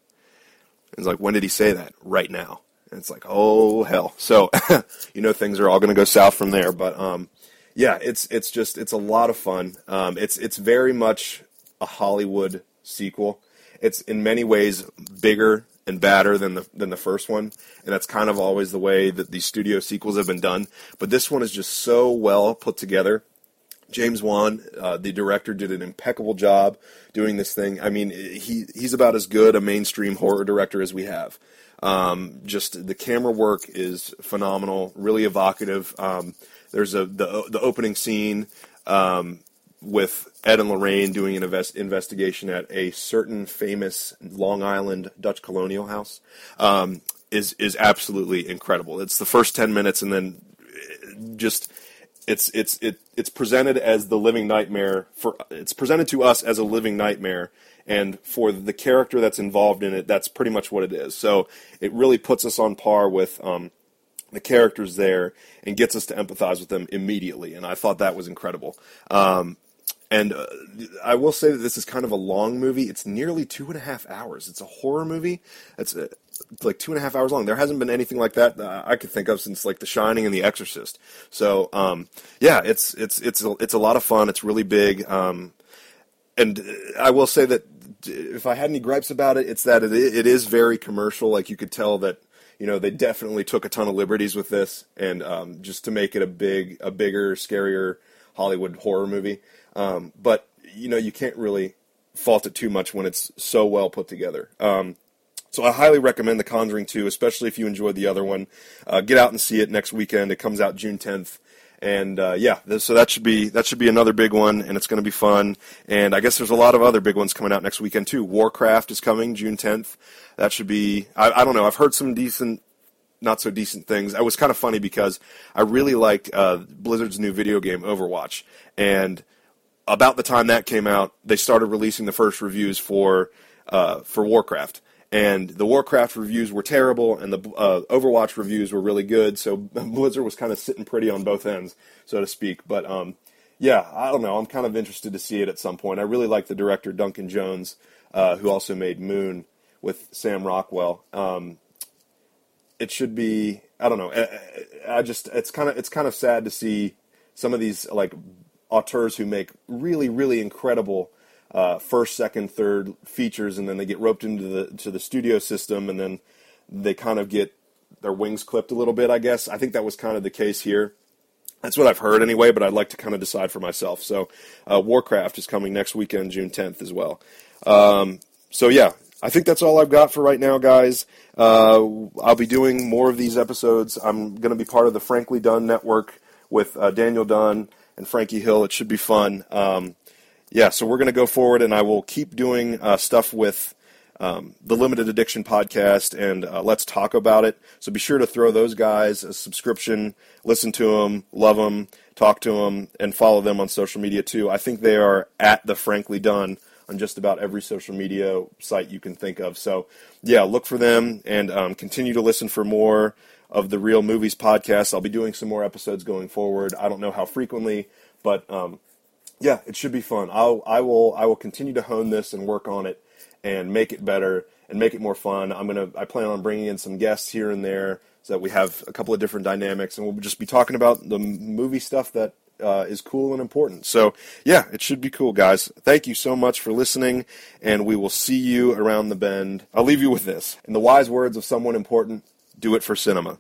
And it's like, when did he say that? Right now. And it's like, oh hell. So, you know, things are all going to go south from there. But um, yeah, it's it's just it's a lot of fun. Um, it's it's very much a Hollywood sequel. It's in many ways bigger and badder than the than the first one, and that's kind of always the way that these studio sequels have been done. But this one is just so well put together. James Wan, uh, the director, did an impeccable job doing this thing. I mean, he he's about as good a mainstream horror director as we have. Um, just the camera work is phenomenal, really evocative. Um, there's a the the opening scene um, with Ed and Lorraine doing an invest, investigation at a certain famous Long Island Dutch colonial house um, is is absolutely incredible. It's the first ten minutes, and then just it's it's it, it's presented as the living nightmare for it's presented to us as a living nightmare and for the character that's involved in it that's pretty much what it is so it really puts us on par with um, the characters there and gets us to empathize with them immediately and i thought that was incredible um, and uh, I will say that this is kind of a long movie. It's nearly two and a half hours. It's a horror movie. It's uh, like two and a half hours long. There hasn't been anything like that uh, I could think of since like The Shining and The Exorcist. So um, yeah, it's it's it's a, it's a lot of fun. It's really big. Um, and I will say that if I had any gripes about it, it's that it, it is very commercial. Like you could tell that you know they definitely took a ton of liberties with this, and um, just to make it a big, a bigger, scarier Hollywood horror movie. Um, but you know, you can't really fault it too much when it's so well put together. Um, so I highly recommend The Conjuring 2, especially if you enjoyed the other one. Uh, get out and see it next weekend. It comes out June 10th. And uh, yeah, so that should be that should be another big one, and it's going to be fun. And I guess there's a lot of other big ones coming out next weekend too. Warcraft is coming June 10th. That should be. I, I don't know. I've heard some decent not so decent things. It was kind of funny because I really liked uh, Blizzard's new video game Overwatch, and about the time that came out, they started releasing the first reviews for uh, for Warcraft, and the Warcraft reviews were terrible, and the uh, Overwatch reviews were really good. So Blizzard was kind of sitting pretty on both ends, so to speak. But um, yeah, I don't know. I'm kind of interested to see it at some point. I really like the director Duncan Jones, uh, who also made Moon with Sam Rockwell. Um, it should be. I don't know. I, I just it's kind of it's kind of sad to see some of these like auteurs who make really really incredible uh, first, second, third features, and then they get roped into the to the studio system, and then they kind of get their wings clipped a little bit. I guess I think that was kind of the case here. That's what I've heard anyway, but I'd like to kind of decide for myself. So, uh, Warcraft is coming next weekend, June 10th, as well. Um, so yeah, I think that's all I've got for right now, guys. Uh, I'll be doing more of these episodes. I'm going to be part of the Frankly Done network with uh, Daniel Dunn and Frankie Hill. It should be fun. Um, yeah, so we're going to go forward, and I will keep doing uh, stuff with um, the Limited Addiction podcast, and uh, let's talk about it. So be sure to throw those guys a subscription, listen to them, love them, talk to them, and follow them on social media too. I think they are at the Frankly Done on just about every social media site you can think of. So yeah, look for them and um, continue to listen for more of the Real Movies podcast. I'll be doing some more episodes going forward. I don't know how frequently, but um, yeah, it should be fun. I'll I will I will continue to hone this and work on it and make it better and make it more fun. I'm gonna I plan on bringing in some guests here and there so that we have a couple of different dynamics and we'll just be talking about the movie stuff that uh, is cool and important. So yeah, it should be cool, guys. Thank you so much for listening, and we will see you around the bend. I'll leave you with this. In the wise words of someone important, do it for cinema.